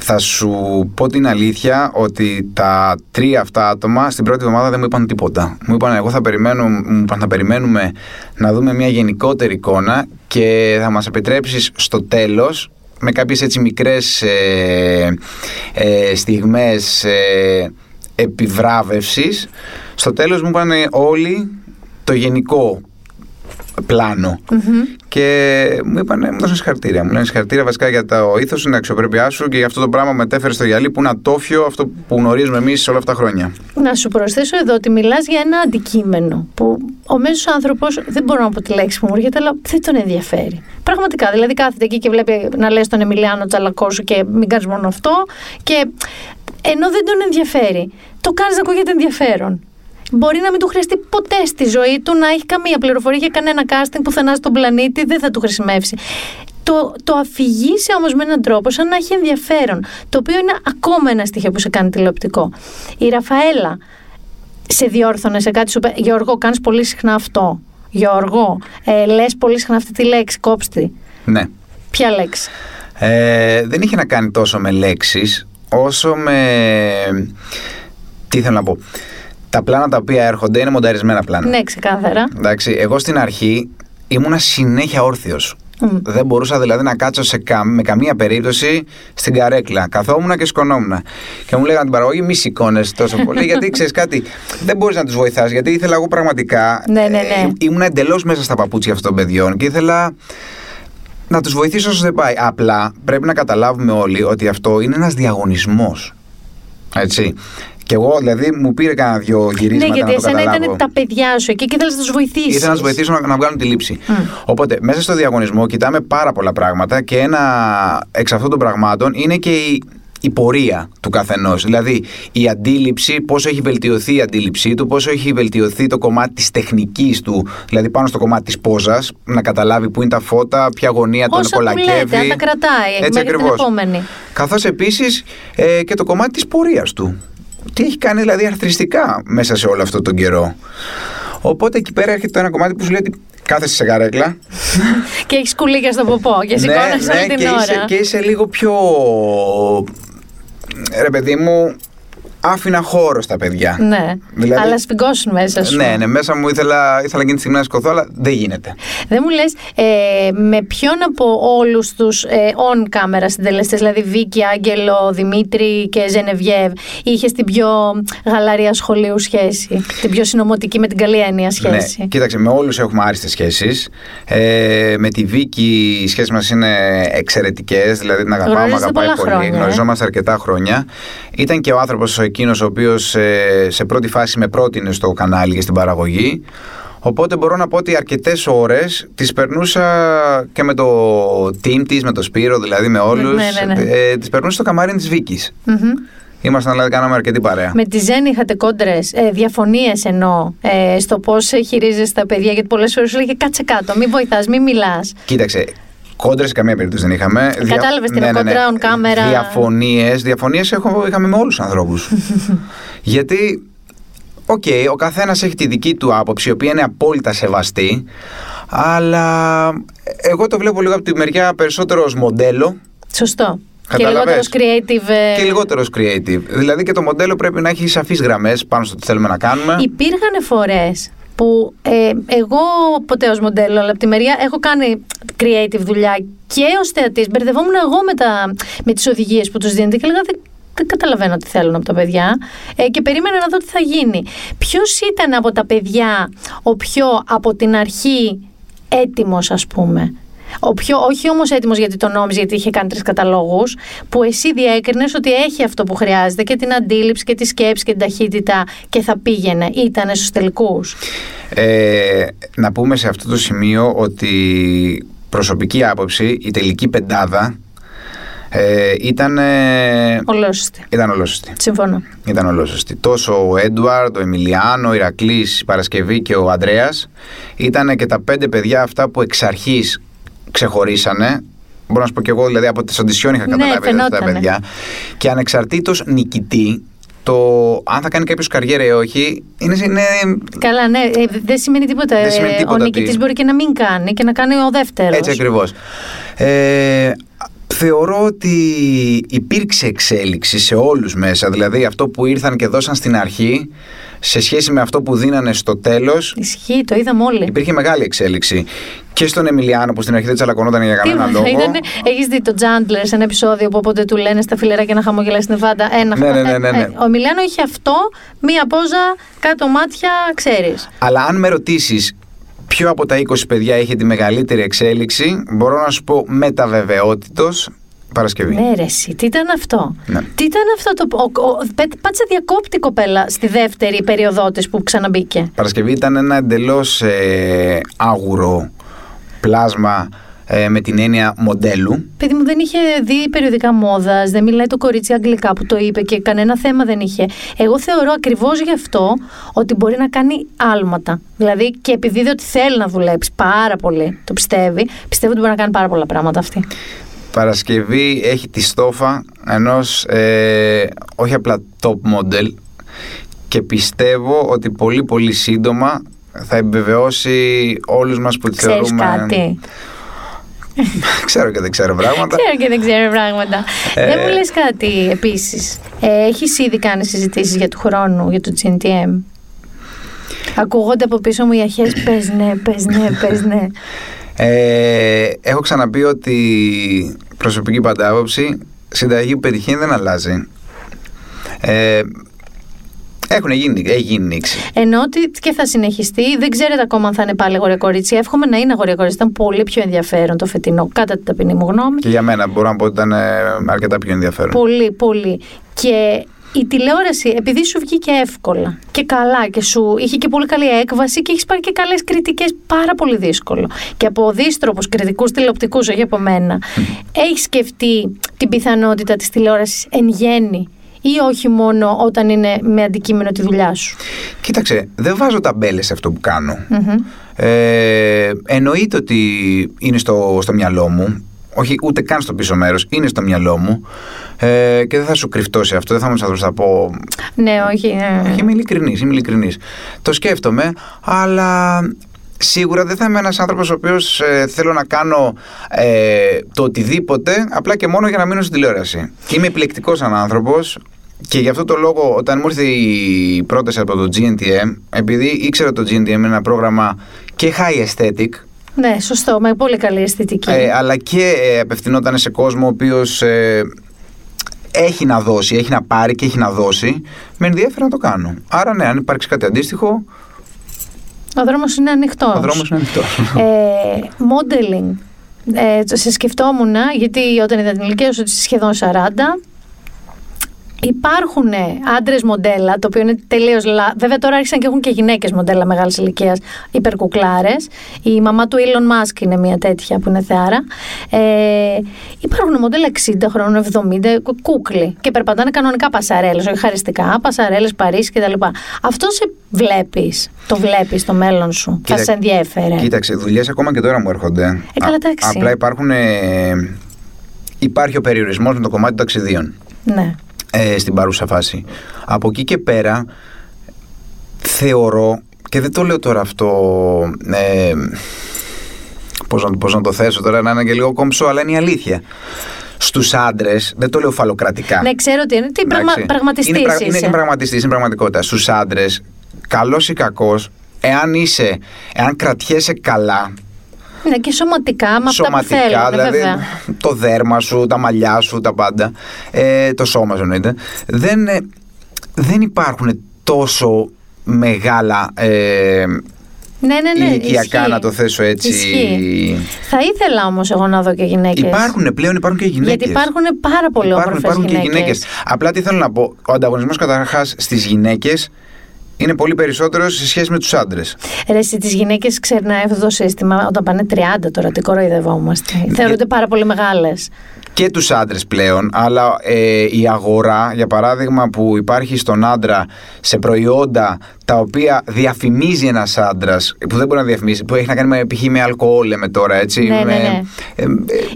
θα σου πω την αλήθεια ότι τα τρία αυτά άτομα στην πρώτη εβδομάδα δεν μου είπαν τίποτα. Μου είπαν εγώ θα, περιμένω, μου είπαν, θα περιμένουμε να δούμε μια γενικότερη εικόνα και θα μας επιτρέψεις στο τέλος με κάποιες έτσι μικρές ε, ε, στιγμές ε, επιβράβευσης στο τέλος μου είπαν όλοι το γενικό πλάνο. Και μου είπαν, μου δώσαν συγχαρητήρια. Μου λένε συγχαρητήρια βασικά για το ήθος σου, την αξιοπρέπειά σου και για αυτό το πράγμα που μετέφερες στο γυαλί που είναι ατόφιο αυτό που γνωρίζουμε εμείς όλα αυτά τα χρόνια.
Να σου προσθέσω εδώ ότι μιλάς για ένα αντικείμενο που ο μέσος άνθρωπος, δεν μπορώ να πω τη λέξη που μου έρχεται, αλλά δεν τον ενδιαφέρει. Πραγματικά, δηλαδή κάθεται εκεί και βλέπει να λες τον Εμιλιάνο Τσαλακό σου και μην κάνεις μόνο αυτό και ενώ δεν τον ενδιαφέρει, το κάνεις να ακούγεται ενδιαφέρον. Μπορεί να μην του χρειαστεί ποτέ στη ζωή του να έχει καμία πληροφορία για κανένα casting πουθενά στον πλανήτη, δεν θα του χρησιμεύσει. Το, το αφηγήσει όμως με έναν τρόπο σαν να έχει ενδιαφέρον. Το οποίο είναι ακόμα ένα στοιχείο που σε κάνει τηλεοπτικό. Η Ραφαέλα σε διόρθωνε σε κάτι σου είπε, Γιώργο, κάνεις πολύ συχνά αυτό. Γιώργο, ε, λες πολύ συχνά αυτή τη λέξη, κόψτη.
Ναι.
Ποια λέξη;
Ε, δεν είχε να κάνει τόσο με λέξεις όσο με. Τι θέλω να πω. Τα πλάνα τα οποία έρχονται είναι μονταρισμένα πλάνα.
Ναι, ξεκάθαρα.
Εντάξει, εγώ στην αρχή ήμουνα συνέχεια όρθιος. Δεν μπορούσα δηλαδή να κάτσω σε κα- με καμία περίπτωση στην καρέκλα. Καθόμουν και σκονόμουν. Και μου λέγανε την παραγωγή, μη σηκώνεσαι τόσο πολύ, γιατί ξέρεις κάτι, δεν μπορείς να τους βοηθάς. Γιατί ήθελα εγώ πραγματικά.
Ναι, ναι, ναι.
ε, ήμουν εντελώς μέσα στα παπούτσια αυτών των παιδιών και ήθελα να τους βοηθήσω όσο δεν πάει. Απλά πρέπει να καταλάβουμε όλοι ότι αυτό είναι ένας διαγωνισμός. Έτσι. Και εγώ δηλαδή μου πήρε κανένα δυο
Ναι,
γυρίσματα
γιατί
να το
εσένα
καταλάβω.
ήταν τα παιδιά σου εκεί και ήθελες να τους βοηθήσεις.
Ήθελα να τους βοηθήσω να, να βγάλουν τη λήψη. Οπότε, μέσα στο διαγωνισμό κοιτάμε πάρα πολλά πράγματα και ένα εξ αυτών των πραγμάτων είναι και η, η πορεία του καθενός. Δηλαδή η αντίληψη, πόσο έχει βελτιωθεί η αντίληψή του, πόσο έχει βελτιωθεί το κομμάτι της τεχνικής του, δηλαδή πάνω στο κομμάτι της πόζας, να καταλάβει πού είναι τα φώτα, ποια γωνία τον
Όσα που λέτε,
κολακεύει.
αν τα κρατάει
Έτσι
μέχρι την
ακριβώς.
επόμενη.
Καθώς επίσης ε, και το κομμάτι της πορείας του. Τι έχει κάνει δηλαδή αρθριστικά μέσα σε όλο αυτό τον καιρό. Οπότε εκεί πέρα έρχεται το ένα κομμάτι που σου λέει ότι κάθεσαι σε καρέκλα.
Και έχεις κουλίκια στο ποπό και σηκώνεσαι όλη την
Ναι, και,
ώρα.
είσαι, και είσαι λίγο πιο. Ρε παιδί μου, άφηνα χώρο στα παιδιά.
Ναι,
Δηλαδή-
αλλά σφιγγώσουν μέσα σου.
Ναι, ναι, μέσα μου ήθελα, ήθελα εκείνη τη στιγμή να σκοτώ, αλλά δεν γίνεται.
Δεν μου λες ε, με ποιον από όλους τους ε, on camera συντελεστές, δηλαδή Βίκη, Άγγελο, Δημήτρη και Ζενεβιέβ, είχες την πιο γαλαρία σχολείου σχέση, την πιο συνωμοτική με την καλή έννοια σχέση;
Ναι, κοίταξε, με όλους έχουμε άριστες σχέσεις. Ε, με τη Βίκη οι σχέσεις μας είναι εξαιρετικές, δηλαδή την αγαπάω, με
Γνωρίζεστε
αγαπάει
πολλά
πολύ.
χρόνια, ε;
Γνωριζόμαστε αρκετά χρόνια. Ήταν και ο άνθρωπος εκείνος ο οποίος ε, σε πρώτη φάση με πρότεινε στο κανάλι και στην παραγωγή. Οπότε μπορώ να πω ότι αρκετές ώρες τις περνούσα και με το team της, με το Σπύρο, δηλαδή με όλους.
ναι, ναι.
Ε, τις περνούσα στο καμάρι της Βίκης.
Μμμ.
Ήμασταν δηλαδή, κάναμε αρκετή παρέα.
Με τη Ζένη είχατε κόντρες, ε, διαφωνίες εννοώ, ε, στο πώς χειρίζεσαι τα παιδιά. Γιατί πολλές φορές σου λέγε κάτσε κάτω, μην βοηθάς, μην μιλάς.
Κοίταξε, κόντρες σε καμία περίπτωση δεν είχαμε.
Κατάλαβες την κόντρα on camera.
Διαφωνίες. Διαφωνίες είχαμε με όλους τους ανθρώπους. Γιατί, οκ, ο καθένας έχει τη δική του άποψη, η οποία είναι απόλυτα σεβαστή. Αλλά εγώ το βλέπω λίγο από τη μεριά περισσότερο ως μοντέλο
Σωστό. Και
Κατάλαβες.
λιγότερο creative. ε,
και λιγότερο creative. Δηλαδή και το μοντέλο πρέπει να έχει σαφείς γραμμές πάνω στο τι θέλουμε να κάνουμε.
Υπήρχαν φορές που ε, εγώ ποτέ ως μοντέλο, αλλά από τη μεριά έχω κάνει creative δουλειά και ως θεατής. Μπερδευόμουν εγώ με, τα, με τις οδηγίες που τους δίνετε και έλεγα δεν, δεν καταλαβαίνω τι θέλουν από τα παιδιά ε, και περίμενα να δω τι θα γίνει. Ποιος ήταν από τα παιδιά ο πιο από την αρχή έτοιμος ας πούμε; Ο πιο, όχι όμως έτοιμος γιατί τον νόμιζε, γιατί είχε κάνει τρεις καταλόγους, που εσύ διέκρινες ότι έχει αυτό που χρειάζεται και την αντίληψη και τη σκέψη και την ταχύτητα και θα πήγαινε. Ήταν στους τελικούς.
Ε, να πούμε σε αυτό το σημείο ότι προσωπική άποψη, η τελική πεντάδα ε, ήταν, ε,
Ολόσωστη.
ήταν ολόσωστη.
Συμφωνώ.
Ήταν ολόσωστη. Τόσο ο Έντουαρντ, ο Εμιλιάνο, ο Ηρακλής, η Παρασκευή και ο Ανδρέας ήταν και τα πέντε παιδιά αυτά που εξ αρχής ξεχωρίσανε. Μπορώ να σου πω και εγώ, δηλαδή από τις οντισιόν είχα
Ναι,
καταλάβει αυτά τα
φαινότανε.
παιδιά. Και ανεξαρτήτως νικητή, το αν θα κάνει κάποιος καριέρα ή όχι, είναι, είναι
Καλά, ναι, ε, δεν σημαίνει τίποτα.
Δεν σημαίνει
Ε,
τίποτα
ο νικητής
ότι-
μπορεί και να μην κάνει και να κάνει ο δεύτερος.
Έτσι ακριβώς. Ε, θεωρώ ότι υπήρξε εξέλιξη σε όλους μέσα, δηλαδή αυτό που ήρθαν και δώσαν στην αρχή σε σχέση με αυτό που δίνανε στο τέλος
Ισχύει, το είδαμε όλοι.
υπήρχε μεγάλη εξέλιξη. Και στον Εμιλιάνο που στην αρχή δεν τσαλακωνόταν για κανένα λόγο.
Έχεις δει το Τζάντλερ σε ένα επεισόδιο που όποτε του λένε στα φιλεράκια να χαμογελάει στην Εβάντα. Ένα
Ναι, ναι, ναι, ναι, ναι.
Ε, ο Μιλιάνο είχε αυτό, μία πόζα, κάτω μάτια, ξέρεις.
Αλλά αν με ρωτήσεις ποιο από τα 20 παιδιά είχε τη μεγαλύτερη εξέλιξη, μπορώ να σου πω με τα βεβαιότητος Παρασκευή.
Ναι, ρε, εσύ, τι ήταν αυτό;
Ναι.
Τι ήταν αυτό το. Ο, ο, πέ- πάτησε διακόπτη η κοπέλα στη δεύτερη περίοδό τη που ξαναμπήκε.
Παρασκευή ήταν ένα εντελώς ε, άγουρο πλάσμα ε, με την έννοια μοντέλου.
Παιδί μου δεν είχε δει περιοδικά μόδας, δεν μιλάει το κορίτσι αγγλικά που το είπε και κανένα θέμα δεν είχε. Εγώ θεωρώ ακριβώς γι' αυτό ότι μπορεί να κάνει άλματα. Δηλαδή και επειδή είδε ότι θέλει να δουλέψει πάρα πολύ, το πιστεύει, πιστεύω ότι μπορεί να κάνει πάρα πολλά πράγματα αυτή.
Παρασκευή έχει τη στόφα ενός ε, όχι απλά top model και πιστεύω ότι πολύ πολύ σύντομα θα επιβεβαιώσει όλους μας που τη
Ξέρεις
θεωρούμε...
κάτι;
ξέρω και δεν ξέρω πράγματα.
Ξέρω και δεν ξέρω πράγματα.
Ε.
Δεν μου λες κάτι επίσης. Ε, έχεις ήδη κάνει συζητήσεις για του χρόνου, για το GNTM. Ακούγονται από πίσω μου οι αρχές, πες ναι, πες ναι, πες ναι.
Ε, έχω ξαναπεί ότι προσωπική πάντα άποψη συνταγή που πετυχαίνει δεν αλλάζει. Ε, έχουν γίνει, έχει γίνει νήξη.
Ενώ ότι και θα συνεχιστεί, δεν ξέρετε ακόμα αν θα είναι πάλι αγόρια κορίτσι. Εύχομαι να είναι αγόρια κορίτσι. Ήταν πολύ πιο ενδιαφέρον το φετινό, κατά την ταπεινή μου γνώμη.
Και για μένα μπορώ να πω ότι ήταν ε, αρκετά πιο ενδιαφέρον.
Πολύ, πολύ. Και η τηλεόραση, επειδή σου βγήκε εύκολα και καλά και σου είχε και πολύ καλή έκβαση και έχεις πάρει και καλές κριτικές, πάρα πολύ δύσκολο. Και από δίστροπου κριτικούς τηλεοπτικούς, όχι από μένα, έχεις σκεφτεί την πιθανότητα της τηλεόρασης εν γέννη ή όχι μόνο όταν είναι με αντικείμενο τη δουλειά σου;
Κοίταξε, δεν βάζω ταμπέλες σε αυτό που κανω Ε, εννοείται ότι είναι στο, στο μυαλό μου. Όχι, ούτε καν στο πίσω μέρος. Είναι στο μυαλό μου. Ε, και δεν θα σου κρυφτώ σε αυτό. Δεν θα μου άνθρωπο θα πω.
Ναι, όχι. Ναι.
Όχι, είμαι ειλικρινής. Είμαι ειλικρινής. Το σκέφτομαι, αλλά σίγουρα δεν θα είμαι ένας άνθρωπος ο οποίος ε, θέλω να κάνω ε, το οτιδήποτε απλά και μόνο για να μείνω στην τηλεόραση. Και είμαι επιλεκτικός σαν άνθρωπος. Και γι' αυτό το λόγο, όταν μου ήρθε η πρόταση από το GNTM, επειδή ήξερα το GNTM είναι ένα πρόγραμμα και high aesthetic,
Ναι, σωστό, με πολύ καλή αισθητική.
ε, αλλά και ε, απευθυνόταν σε κόσμο ο οποίος έχει να δώσει, έχει να πάρει και έχει να δώσει, με ενδιαφέρει να το κάνω. Άρα, ναι, αν υπάρξει κάτι αντίστοιχο,
Ο δρόμος είναι ανοιχτός.
ο δρόμος είναι ανοιχτός.
Ε, modeling. Ε, το- σε σκεφτόμουν, γιατί όταν είδα την ηλικία σου ότι είσαι σχεδόν 40, Υπάρχουν άντρες μοντέλα, το οποίο είναι τελείως λάθο. Βέβαια, τώρα άρχισαν και έχουν και γυναίκες μοντέλα μεγάλης ηλικίας, υπερκουκλάρες. Η μαμά του Elon Musk είναι μια τέτοια που είναι θεάρα. Ε, υπάρχουν μοντέλα 60 χρόνων, 70, κου- κούκλοι. Και περπατάνε κανονικά πασαρέλες, όχι χαριστικά, πασαρέλες, Παρίσι κτλ. Αυτό σε βλέπεις, το βλέπεις στο μέλλον σου. θα
Κοίτα-
σε ενδιέφερε.
Κοίταξε, δουλειές ακόμα και τώρα μου έρχονται.
Ε, καλά, εντάξει.
απλά υπάρχουν. ε, υπάρχει ο περιορισμός με το κομμάτι των ταξιδίων
Ναι.
Ε, στην παρούσα φάση. Από εκεί και πέρα θεωρώ και δεν το λέω τώρα αυτό ε, πώς, να, πώς να το θέσω τώρα να είναι και λίγο κομψό αλλά είναι η αλήθεια στους άντρες δεν το λέω φαλοκρατικά
Ναι, ξέρω ότι είναι. Τι πραγμα...
Εντάξει.
πραγματιστής
είναι, είναι,
είσαι.
είναι πραγματιστής, είναι πραγματικότητα. Στους άντρες, καλός ή κακός, εάν είσαι, εάν κρατιέσαι καλά,
Ναι, και σωματικά, με αυτά που
σωματικά,
θέλουν,
δηλαδή
βέβαια.
το δέρμα σου, τα μαλλιά σου, τα πάντα, ε, το σώμα σου εννοείται, δεν, ε, δεν υπάρχουν τόσο μεγάλα ε,
Ναι, ναι, ναι.
ηλικιακά,
ισχύει.
να το θέσω έτσι.
Ισχύει. Θα ήθελα όμως εγώ να δω και γυναίκες.
Υπάρχουν, πλέον υπάρχουν και γυναίκες.
Γιατί υπάρχουν πάρα πολύ
Υπάρχουν,
όμορφες
υπάρχουν και
γυναίκες.
γυναίκες. Απλά τι θέλω να πω. Ο ανταγωνισμός καταρχάς στις γυναίκες είναι πολύ περισσότερο σε σχέση με τους άντρες.
Ρε, εσύ τις γυναίκες ξερνάει αυτό το σύστημα όταν πάνε 30 τώρα, τι κοροϊδευόμαστε. Θεωρούνται πάρα πολύ μεγάλες.
Και τους άντρες πλέον, αλλά ε, η αγορά, για παράδειγμα, που υπάρχει στον άντρα σε προϊόντα τα οποία διαφημίζει ένας άντρας, που δεν μπορεί να διαφημίσει, που έχει να κάνει με, π.χ. με αλκοόλ, λέμε τώρα, έτσι.
Ναι, ναι,
με,
ναι.
ε, ε,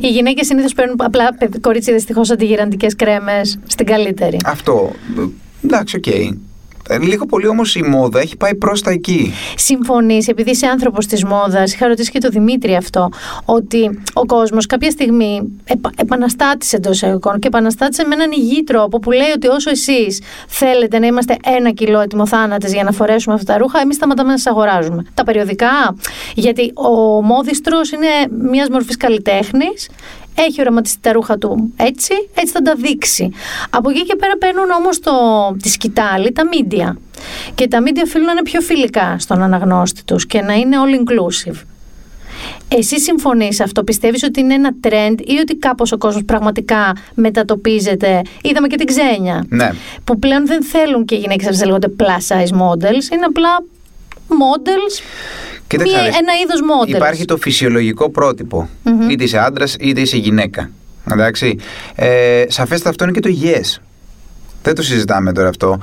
Οι γυναίκες συνήθως παίρνουν απλά παιδ- κορίτσια δυστυχώς αντιγηραντικές κρέμες στην καλύτερη.
αυτό. Ε, Εντάξει, οκ. Ε, Λίγο πολύ όμως η μόδα έχει πάει προς τα εκεί.
Συμφωνείς, επειδή είσαι άνθρωπος της μόδας, είχα ρωτήσει και τον Δημήτρη αυτό, ότι ο κόσμος κάποια στιγμή επα, επαναστάτησε εντός εισαγωγικών και επαναστάτησε με έναν υγιή τρόπο που λέει ότι όσο εσείς θέλετε να είμαστε ένα κιλό ετοιμοθάνατε για να φορέσουμε αυτά τα ρούχα, εμείς σταματάμε να σας αγοράζουμε. Τα περιοδικά, γιατί ο μόδιστρος είναι μιας μορφής καλλιτέχνης. Έχει οραματιστεί τα ρούχα του έτσι, έτσι θα τα δείξει. Από εκεί και πέρα παίρνουν όμως το, τη σκητάλη τα media. Και τα media οφείλουν να είναι πιο φιλικά στον αναγνώστη τους και να είναι all inclusive. Εσύ συμφωνείς σε αυτό, πιστεύεις ότι είναι ένα trend ή ότι κάπως ο κόσμος πραγματικά μετατοπίζεται. Είδαμε και την ξένια.
Ναι.
Που πλέον δεν θέλουν και οι γυναίκες αυτές λέγονται plus size models, είναι απλά models,
Κοίταξε
μία,
να δεις.
ένα είδος models.
Υπάρχει το φυσιολογικό πρότυπο.
Μμμ.
Είτε είσαι άντρας είτε είσαι γυναίκα. Εντάξει. Ε, σαφέστατα αυτό είναι και το υγιέ. Δεν το συζητάμε τώρα αυτό.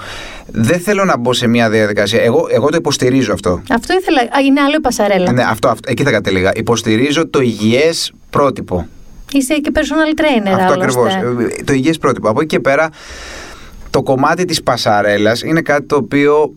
Δεν θέλω να μπω σε μια διαδικασία. Εγώ, εγώ το υποστηρίζω αυτό.
Αυτό ήθελα, α, είναι άλλο η πασαρέλα.
Ναι, αυτό, αυτό, εκεί θα κατέληγα. Υποστηρίζω το υγιέ πρότυπο.
Είσαι και personal trainer
Αυτό
άλλωστε.
ακριβώς. Το υγιές πρότυπο. Από εκεί και πέρα, το κομμάτι της πασαρέλας είναι κάτι το οποίο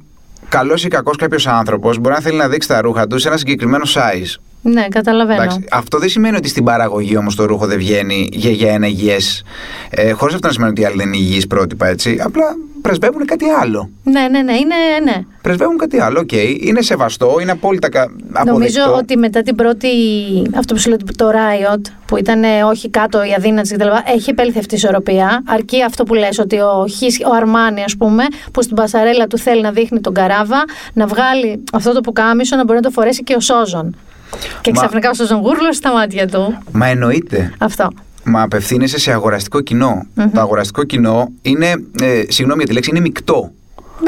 καλός ή κακός κάποιος άνθρωπος μπορεί να θέλει να δείξει τα ρούχα του σε ένα συγκεκριμένο size.
Ναι, καταλαβαίνω.
Εντάξει, αυτό δεν σημαίνει ότι στην παραγωγή όμως το ρούχο δεν βγαίνει για, για ένα υγιές. Ε, Χωρίς αυτό να σημαίνει ότι οι άλλοι δεν είναι υγιή πρότυπα, έτσι. Απλά πρεσβεύουν κάτι άλλο.
Ναι, ναι, ναι, είναι, ναι.
Πρεσβεύουν κάτι άλλο, οκ. Είναι σεβαστό, είναι απόλυτα κα... αποδεκτό.
Νομίζω ότι μετά την πρώτη, αυτό που σου λέω, το Riot, που ήταν ε, όχι κάτω η αδύνατη κτλ., έχει επέλθει αυτή η ισορροπία. Αρκεί αυτό που λες, ότι ο, Χις- ο Αρμάνι, ας πούμε, που στην πασαρέλα του θέλει να δείχνει τον καράβα, να βγάλει αυτό το πουκάμισο να μπορεί να το φορέσει και ο Σόζον. Και
Μα-
ξαφνικά ο Σόζον γούρλωσε στα μάτια του.
Μα εννοείται.
Αυτό.
Μα απευθύνεσαι σε αγοραστικό κοινό. Το αγοραστικό κοινό είναι, ε, συγγνώμη για τη λέξη, είναι μεικτό.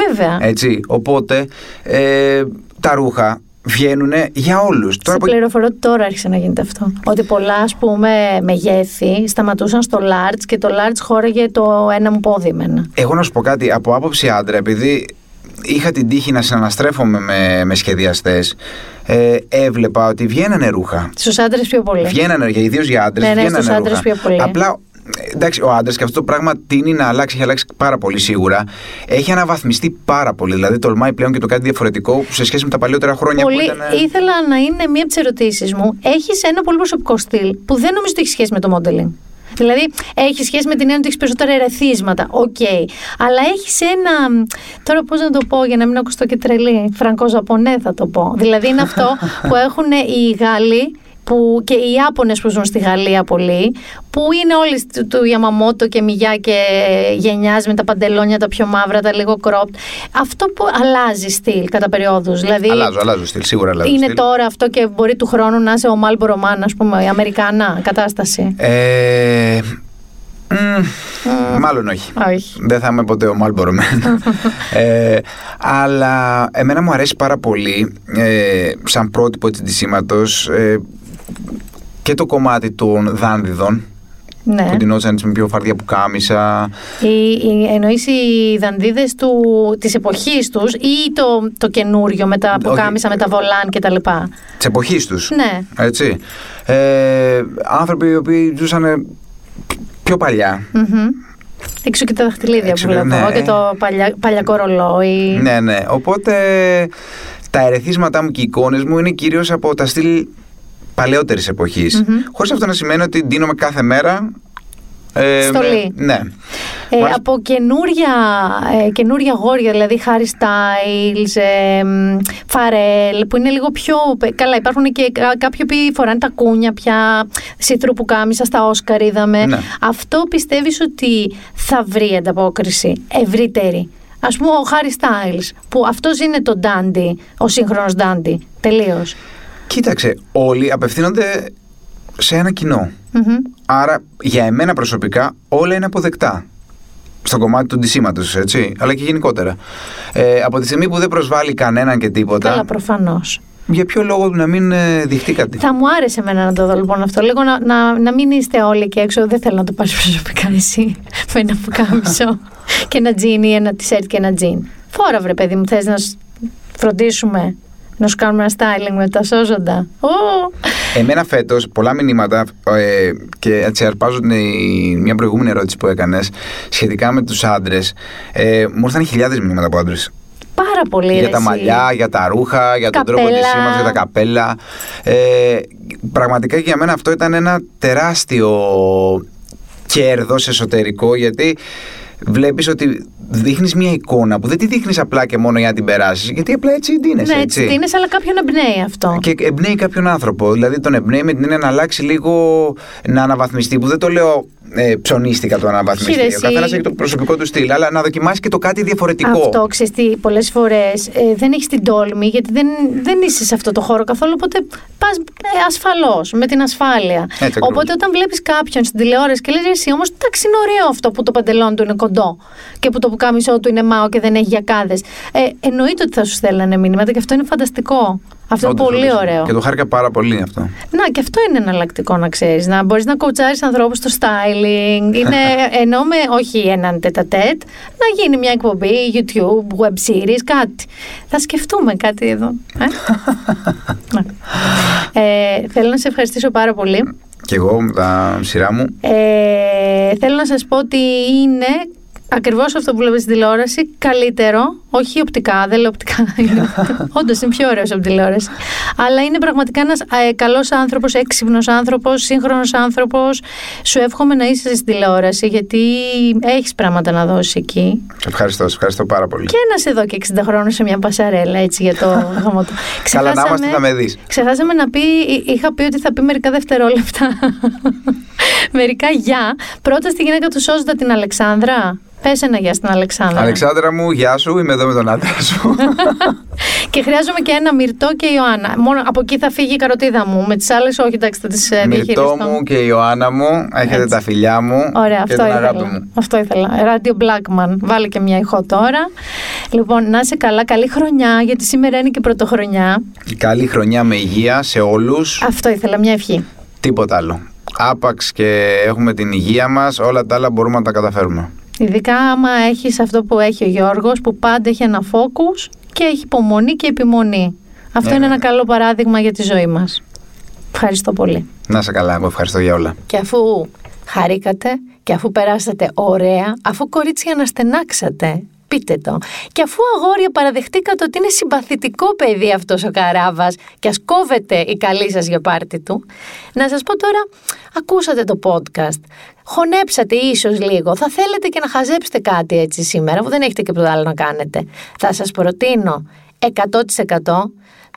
Βέβαια.
Έτσι. Οπότε ε, τα ρούχα βγαίνουν για όλους.
Σε πληροφορώ ότι τώρα άρχισε να γίνεται αυτό. Ότι πολλά, ας πούμε, μεγέθη σταματούσαν στο large και το large χώραγε το ένα μου πόδι εμένα.
Εγώ να σου πω κάτι, από άποψη άντρα, επειδή είχα την τύχη να συναναστρέφομαι με, με σχεδιαστές, ε, έβλεπα ότι βγαίνανε ρούχα.
Στους άντρες πιο πολύ.
Βγαίνανε, ιδίως για άντρες.
Ναι, ναι, στους άντρες πιο πολύ.
Απλά εντάξει, ο άντρας και αυτό το πράγμα τίνει να αλλάξει, έχει αλλάξει πάρα πολύ σίγουρα. Έχει αναβαθμιστεί πάρα πολύ. Δηλαδή, τολμάει πλέον και το κάτι διαφορετικό σε σχέση με τα παλιότερα χρόνια
Πολύ,
που ήταν.
Ήθελα να είναι μία από τις ερωτήσεις μου. Έχεις ένα πολύ προσωπικό στυλ που δεν νομίζω ότι έχει σχέση με το modeling. Δηλαδή, έχει σχέση με την έννοια ότι έχεις περισσότερα ερεθίσματα. Οκ. Αλλά έχεις ένα. Τώρα, πώς να το πω για να μην ακουστώ και τρελή. Franco Japonais θα το πω. Δηλαδή, είναι αυτό που έχουν οι Γάλλοι που και οι Ιάπωνες που ζουν στη Γαλλία πολύ, που είναι όλοι του, του Yamamoto και Μιγιά και γενιάζει με τα παντελόνια τα πιο μαύρα, τα λίγο cropped. Αυτό που αλλάζει στυλ κατά περιόδους. Δηλαδή,
Αλλάζω, αλλάζω στυλ, σίγουρα αλλάζω
είναι
στυλ.
τώρα αυτό και μπορεί του χρόνου να είσαι ο Μάλμπορο Man, ας πούμε, η Αμερικανά κατάσταση.
Ε, μ, Μάλλον όχι.
Όχι.
Δεν θα είμαι ποτέ ο Μάλμπορο ε, αλλά εμένα μου αρέσει πάρα πολύ ε, σαν πρότυπο έτσι ντυσίματος ε, και το κομμάτι των δάνδιδων
Ναι.
που ντυνόταν έτσι με πιο φαρδιά που κάμισα.
Οι, οι, εννοείς οι δανδίδες του, της εποχής τους ή το, το καινούριο με τα πουκάμισα, με τα βολάν και τα λοιπά;
Της εποχής τους.
Ναι.
Έτσι. Ε, άνθρωποι οι οποίοι ζούσαν πιο παλιά.
Μμμ. Έξω και τα δαχτυλίδια
Έξω
που
και-
βλέπω
ναι.
και το παλιά, παλιακό ρολόι.
Ναι, ναι. Οπότε τα ερεθίσματά μου και οι εικόνες μου είναι κυρίως από τα στυλ παλαιότερης εποχής.
Μμμ.
Χωρίς αυτό να σημαίνει ότι ντύνομαι κάθε μέρα. Ε,
Στολή.
με- ναι.
Ε,
Μάλιστα.
από καινούρια, ε, καινούρια γόρια, δηλαδή Harry Styles, ε, μ, Pharrell, που είναι λίγο πιο... Καλά, υπάρχουν και κα- κάποιοι που φοράνε τα κούνια πια, σιτρού που κάμισα, στα Όσκαρ είδαμε.
Ναι.
Αυτό πιστεύεις ότι θα βρει ανταπόκριση ευρύτερη; Ας πούμε ο Harry Styles, που αυτός είναι το dandy, ο σύγχρονος dandy, τελείως.
Κοίταξε, όλοι απευθύνονται σε ένα κοινό.
Μμμ.
Άρα, για εμένα προσωπικά, όλα είναι αποδεκτά. Στο κομμάτι του ντυσίματος, έτσι, αλλά και γενικότερα. Ε, από τη στιγμή που δεν προσβάλλει κανέναν και τίποτα,
Καλά, προφανώς.
για ποιο λόγο να μην ε, δειχτεί κάτι;
Θα μου άρεσε εμένα να το δω λοιπόν αυτό. Λίγο να, να, να μην είστε όλοι και έξω. Δεν θέλω να το πάρεις προσωπικά εσύ με ένα πουκάμισο και ένα τζιν ή ένα τισέρτ και ένα τζιν. Φόρα βρε παιδί μου, θες να σ- φροντίσουμε να σου κάνουμε ένα styling με τα σώζοντα. Ω!
Εμένα φέτος πολλά μηνύματα ε, και έτσι αρπάζω την, η- μια προηγούμενη ερώτηση που έκανες σχετικά με τους άντρες. Ε, μου ήρθαν χιλιάδες μηνύματα από άντρες.
Πάρα πολύ
Για
ρε,
τα
εσύ.
μαλλιά, για τα ρούχα, για τον τρόπο
Καπέλα.
ντυσίματος, για τα καπέλα. Ε, πραγματικά και για μένα αυτό ήταν ένα τεράστιο κέρδος εσωτερικό γιατί βλέπεις ότι δείχνεις μια εικόνα που δεν τη δείχνεις απλά και μόνο για να την περάσεις γιατί απλά έτσι ντύνεσαι,
Ναι, έτσι τι είναι, αλλά κάποιον εμπνέει αυτό.
και εμπνέει κάποιον άνθρωπο. Δηλαδή τον εμπνέει με την έννοια να αλλάξει λίγο, να αναβαθμιστεί. Που δεν το λέω ε, ψωνίστηκα το αναβαθμιστεί.
Χείρε,
Ο
εσύ-
καθένα έχει το προσωπικό του στυλ, αλλά να δοκιμάσεις και το κάτι διαφορετικό.
Αυτό ξέρεις τι, πολλές φορές δεν έχεις την τόλμη γιατί δεν, δεν είσαι σε αυτό το χώρο καθόλου. Οπότε πας ε, ασφαλώς, με την ασφάλεια.
ακριβώς.
οπότε όταν βλέπεις κάποιον στην τηλεόραση και λες εσύ όμως εντάξει είναι ωραίο αυτό που το παντελόνι του είναι κοντό και που το πουκάμισό του είναι μάο και δεν έχει γιακάδες. Ε, εννοείται ότι θα σου στέλνανε μήνυματα και αυτό είναι φανταστικό. Αυτό
Όντως,
είναι πολύ
όντως.
ωραίο.
Και το χάρηκα πάρα πολύ αυτό.
Να, και αυτό είναι εναλλακτικό να ξέρεις. Να μπορείς να κοουτσάρει ανθρώπους στο styling. Είναι, ενώ με όχι έναν τετατέτ, να γίνει μια εκπομπή, YouTube, web series, κάτι. Θα σκεφτούμε κάτι εδώ. Ε; Ναι. ε, θέλω να σε ευχαριστήσω πάρα πολύ.
Και εγώ με τα σειρά μου.
Ε, θέλω να σας πω ότι είναι ακριβώς αυτό που βλέπετε στην τηλεόραση καλύτερο, όχι οπτικά, δεν λέω οπτικά, είναι, όντως είναι πιο ωραίος από τηλεόραση, αλλά είναι πραγματικά ένας ε, καλός άνθρωπος, έξυπνος άνθρωπος, σύγχρονος άνθρωπος. Σου εύχομαι να είσαι στην τηλεόραση γιατί έχεις πράγματα να δώσεις εκεί.
Σε ευχαριστώ, σε ευχαριστώ πάρα πολύ.
Και να σε δω και 60 χρόνια σε μια πασαρέλα έτσι για το γάμο του.
Καλά να είμαστε, θα με δεις.
Ξεχάσαμε να πει, εί- είχα πει ότι θα πει μερικά δευτερόλεπτα. μερικά γεια. Πρώτα στη γυναίκα του Σώζοντα την Αλεξάνδρα. Πες ένα γεια στην Αλεξάνδρα.
Αλεξάνδρα μου, γεια σου, είμαι εδώ με τον άντρα σου.
Και χρειάζομαι και ένα μυρτό και Ιωάννα. Μόνο από εκεί θα φύγει η καροτίδα μου. Με τις άλλες, όχι, εντάξει, θα τις
Μυρτό μου και Ιωάννα μου, έχετε τα φιλιά μου
Ωραία,
και
αυτό
την αγάπη
ήθελα.
μου.
Αυτό ήθελα. Radio Blackman. Βάλε και μια ηχό τώρα. Λοιπόν, να είσαι καλά. Καλή χρονιά, γιατί σήμερα είναι και πρωτοχρονιά.
Καλή χρονιά με υγεία σε όλους,
Αυτό ήθελα, μια ευχή.
τίποτα άλλο. Άπαξ και έχουμε την υγεία μας, όλα τα άλλα μπορούμε να τα καταφέρουμε.
Ειδικά άμα έχεις αυτό που έχει ο Γιώργος, που πάντα έχει ένα focus και έχει υπομονή και επιμονή. Αυτό
Ναι,
είναι
ναι.
ένα καλό παράδειγμα για τη ζωή μας. Ευχαριστώ πολύ.
Να είσαι καλά, εγώ ευχαριστώ για όλα.
Και αφού χαρήκατε και αφού περάσατε ωραία, αφού κορίτσια αναστενάξατε, πείτε το. Και αφού αγόρια παραδεχτήκατε ότι είναι συμπαθητικό παιδί αυτός ο Καράβας και ας κόβετε η καλή σας για πάρτι του, να σας πω τώρα, ακούσατε το podcast, χωνέψατε ίσως λίγο, θα θέλετε και να χαζέψετε κάτι έτσι σήμερα, που δεν έχετε και τίποτα άλλο να κάνετε. Θα σας προτείνω 100%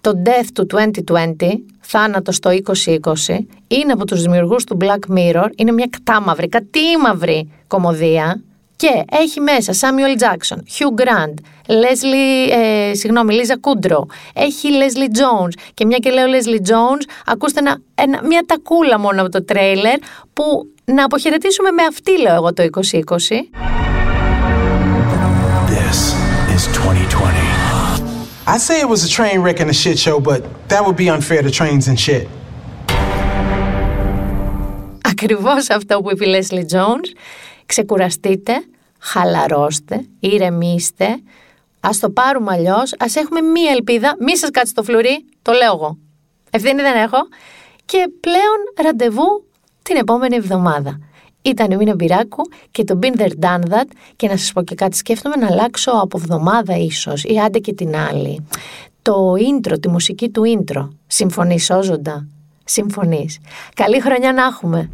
το Death του 2020, θάνατο στο 2020, είναι από τους δημιουργούς του Black Mirror, είναι μια κατάμαυρη, κατήμαυρη κομμωδία και έχει μέσα Σάμιουελ Τζάκσον, Χιου Γκραντ, συγγνώμη, Λίζα Κούντρο. Έχει Λέσλι Τζόουν. Και μια και λέω Λέσλι Τζόουν, ακούστε ένα, μια τακούλα μόνο από το τρέιλερ που να αποχαιρετήσουμε με αυτή, λέω εγώ, το 2020.
Ακριβώ
Ακριβώς αυτό που είπε η Leslie Jones. Ξεκουραστείτε, χαλαρώστε, ηρεμήστε. Ας το πάρουμε αλλιώς, ας έχουμε μία ελπίδα. Μη σας κάτσει το φλουρί, το λέω εγώ. Ευθύνη δεν έχω. Και πλέον ραντεβού την επόμενη εβδομάδα. Ήταν η Μίνα Μπυράκου και το Been There Done That και να σας πω και κάτι σκέφτομαι να αλλάξω από εβδομάδα ίσως ή άντε και την άλλη. Το intro, τη μουσική του intro. Συμφωνείς Όζοντα; Συμφωνείς. Καλή χρονιά να έχουμε.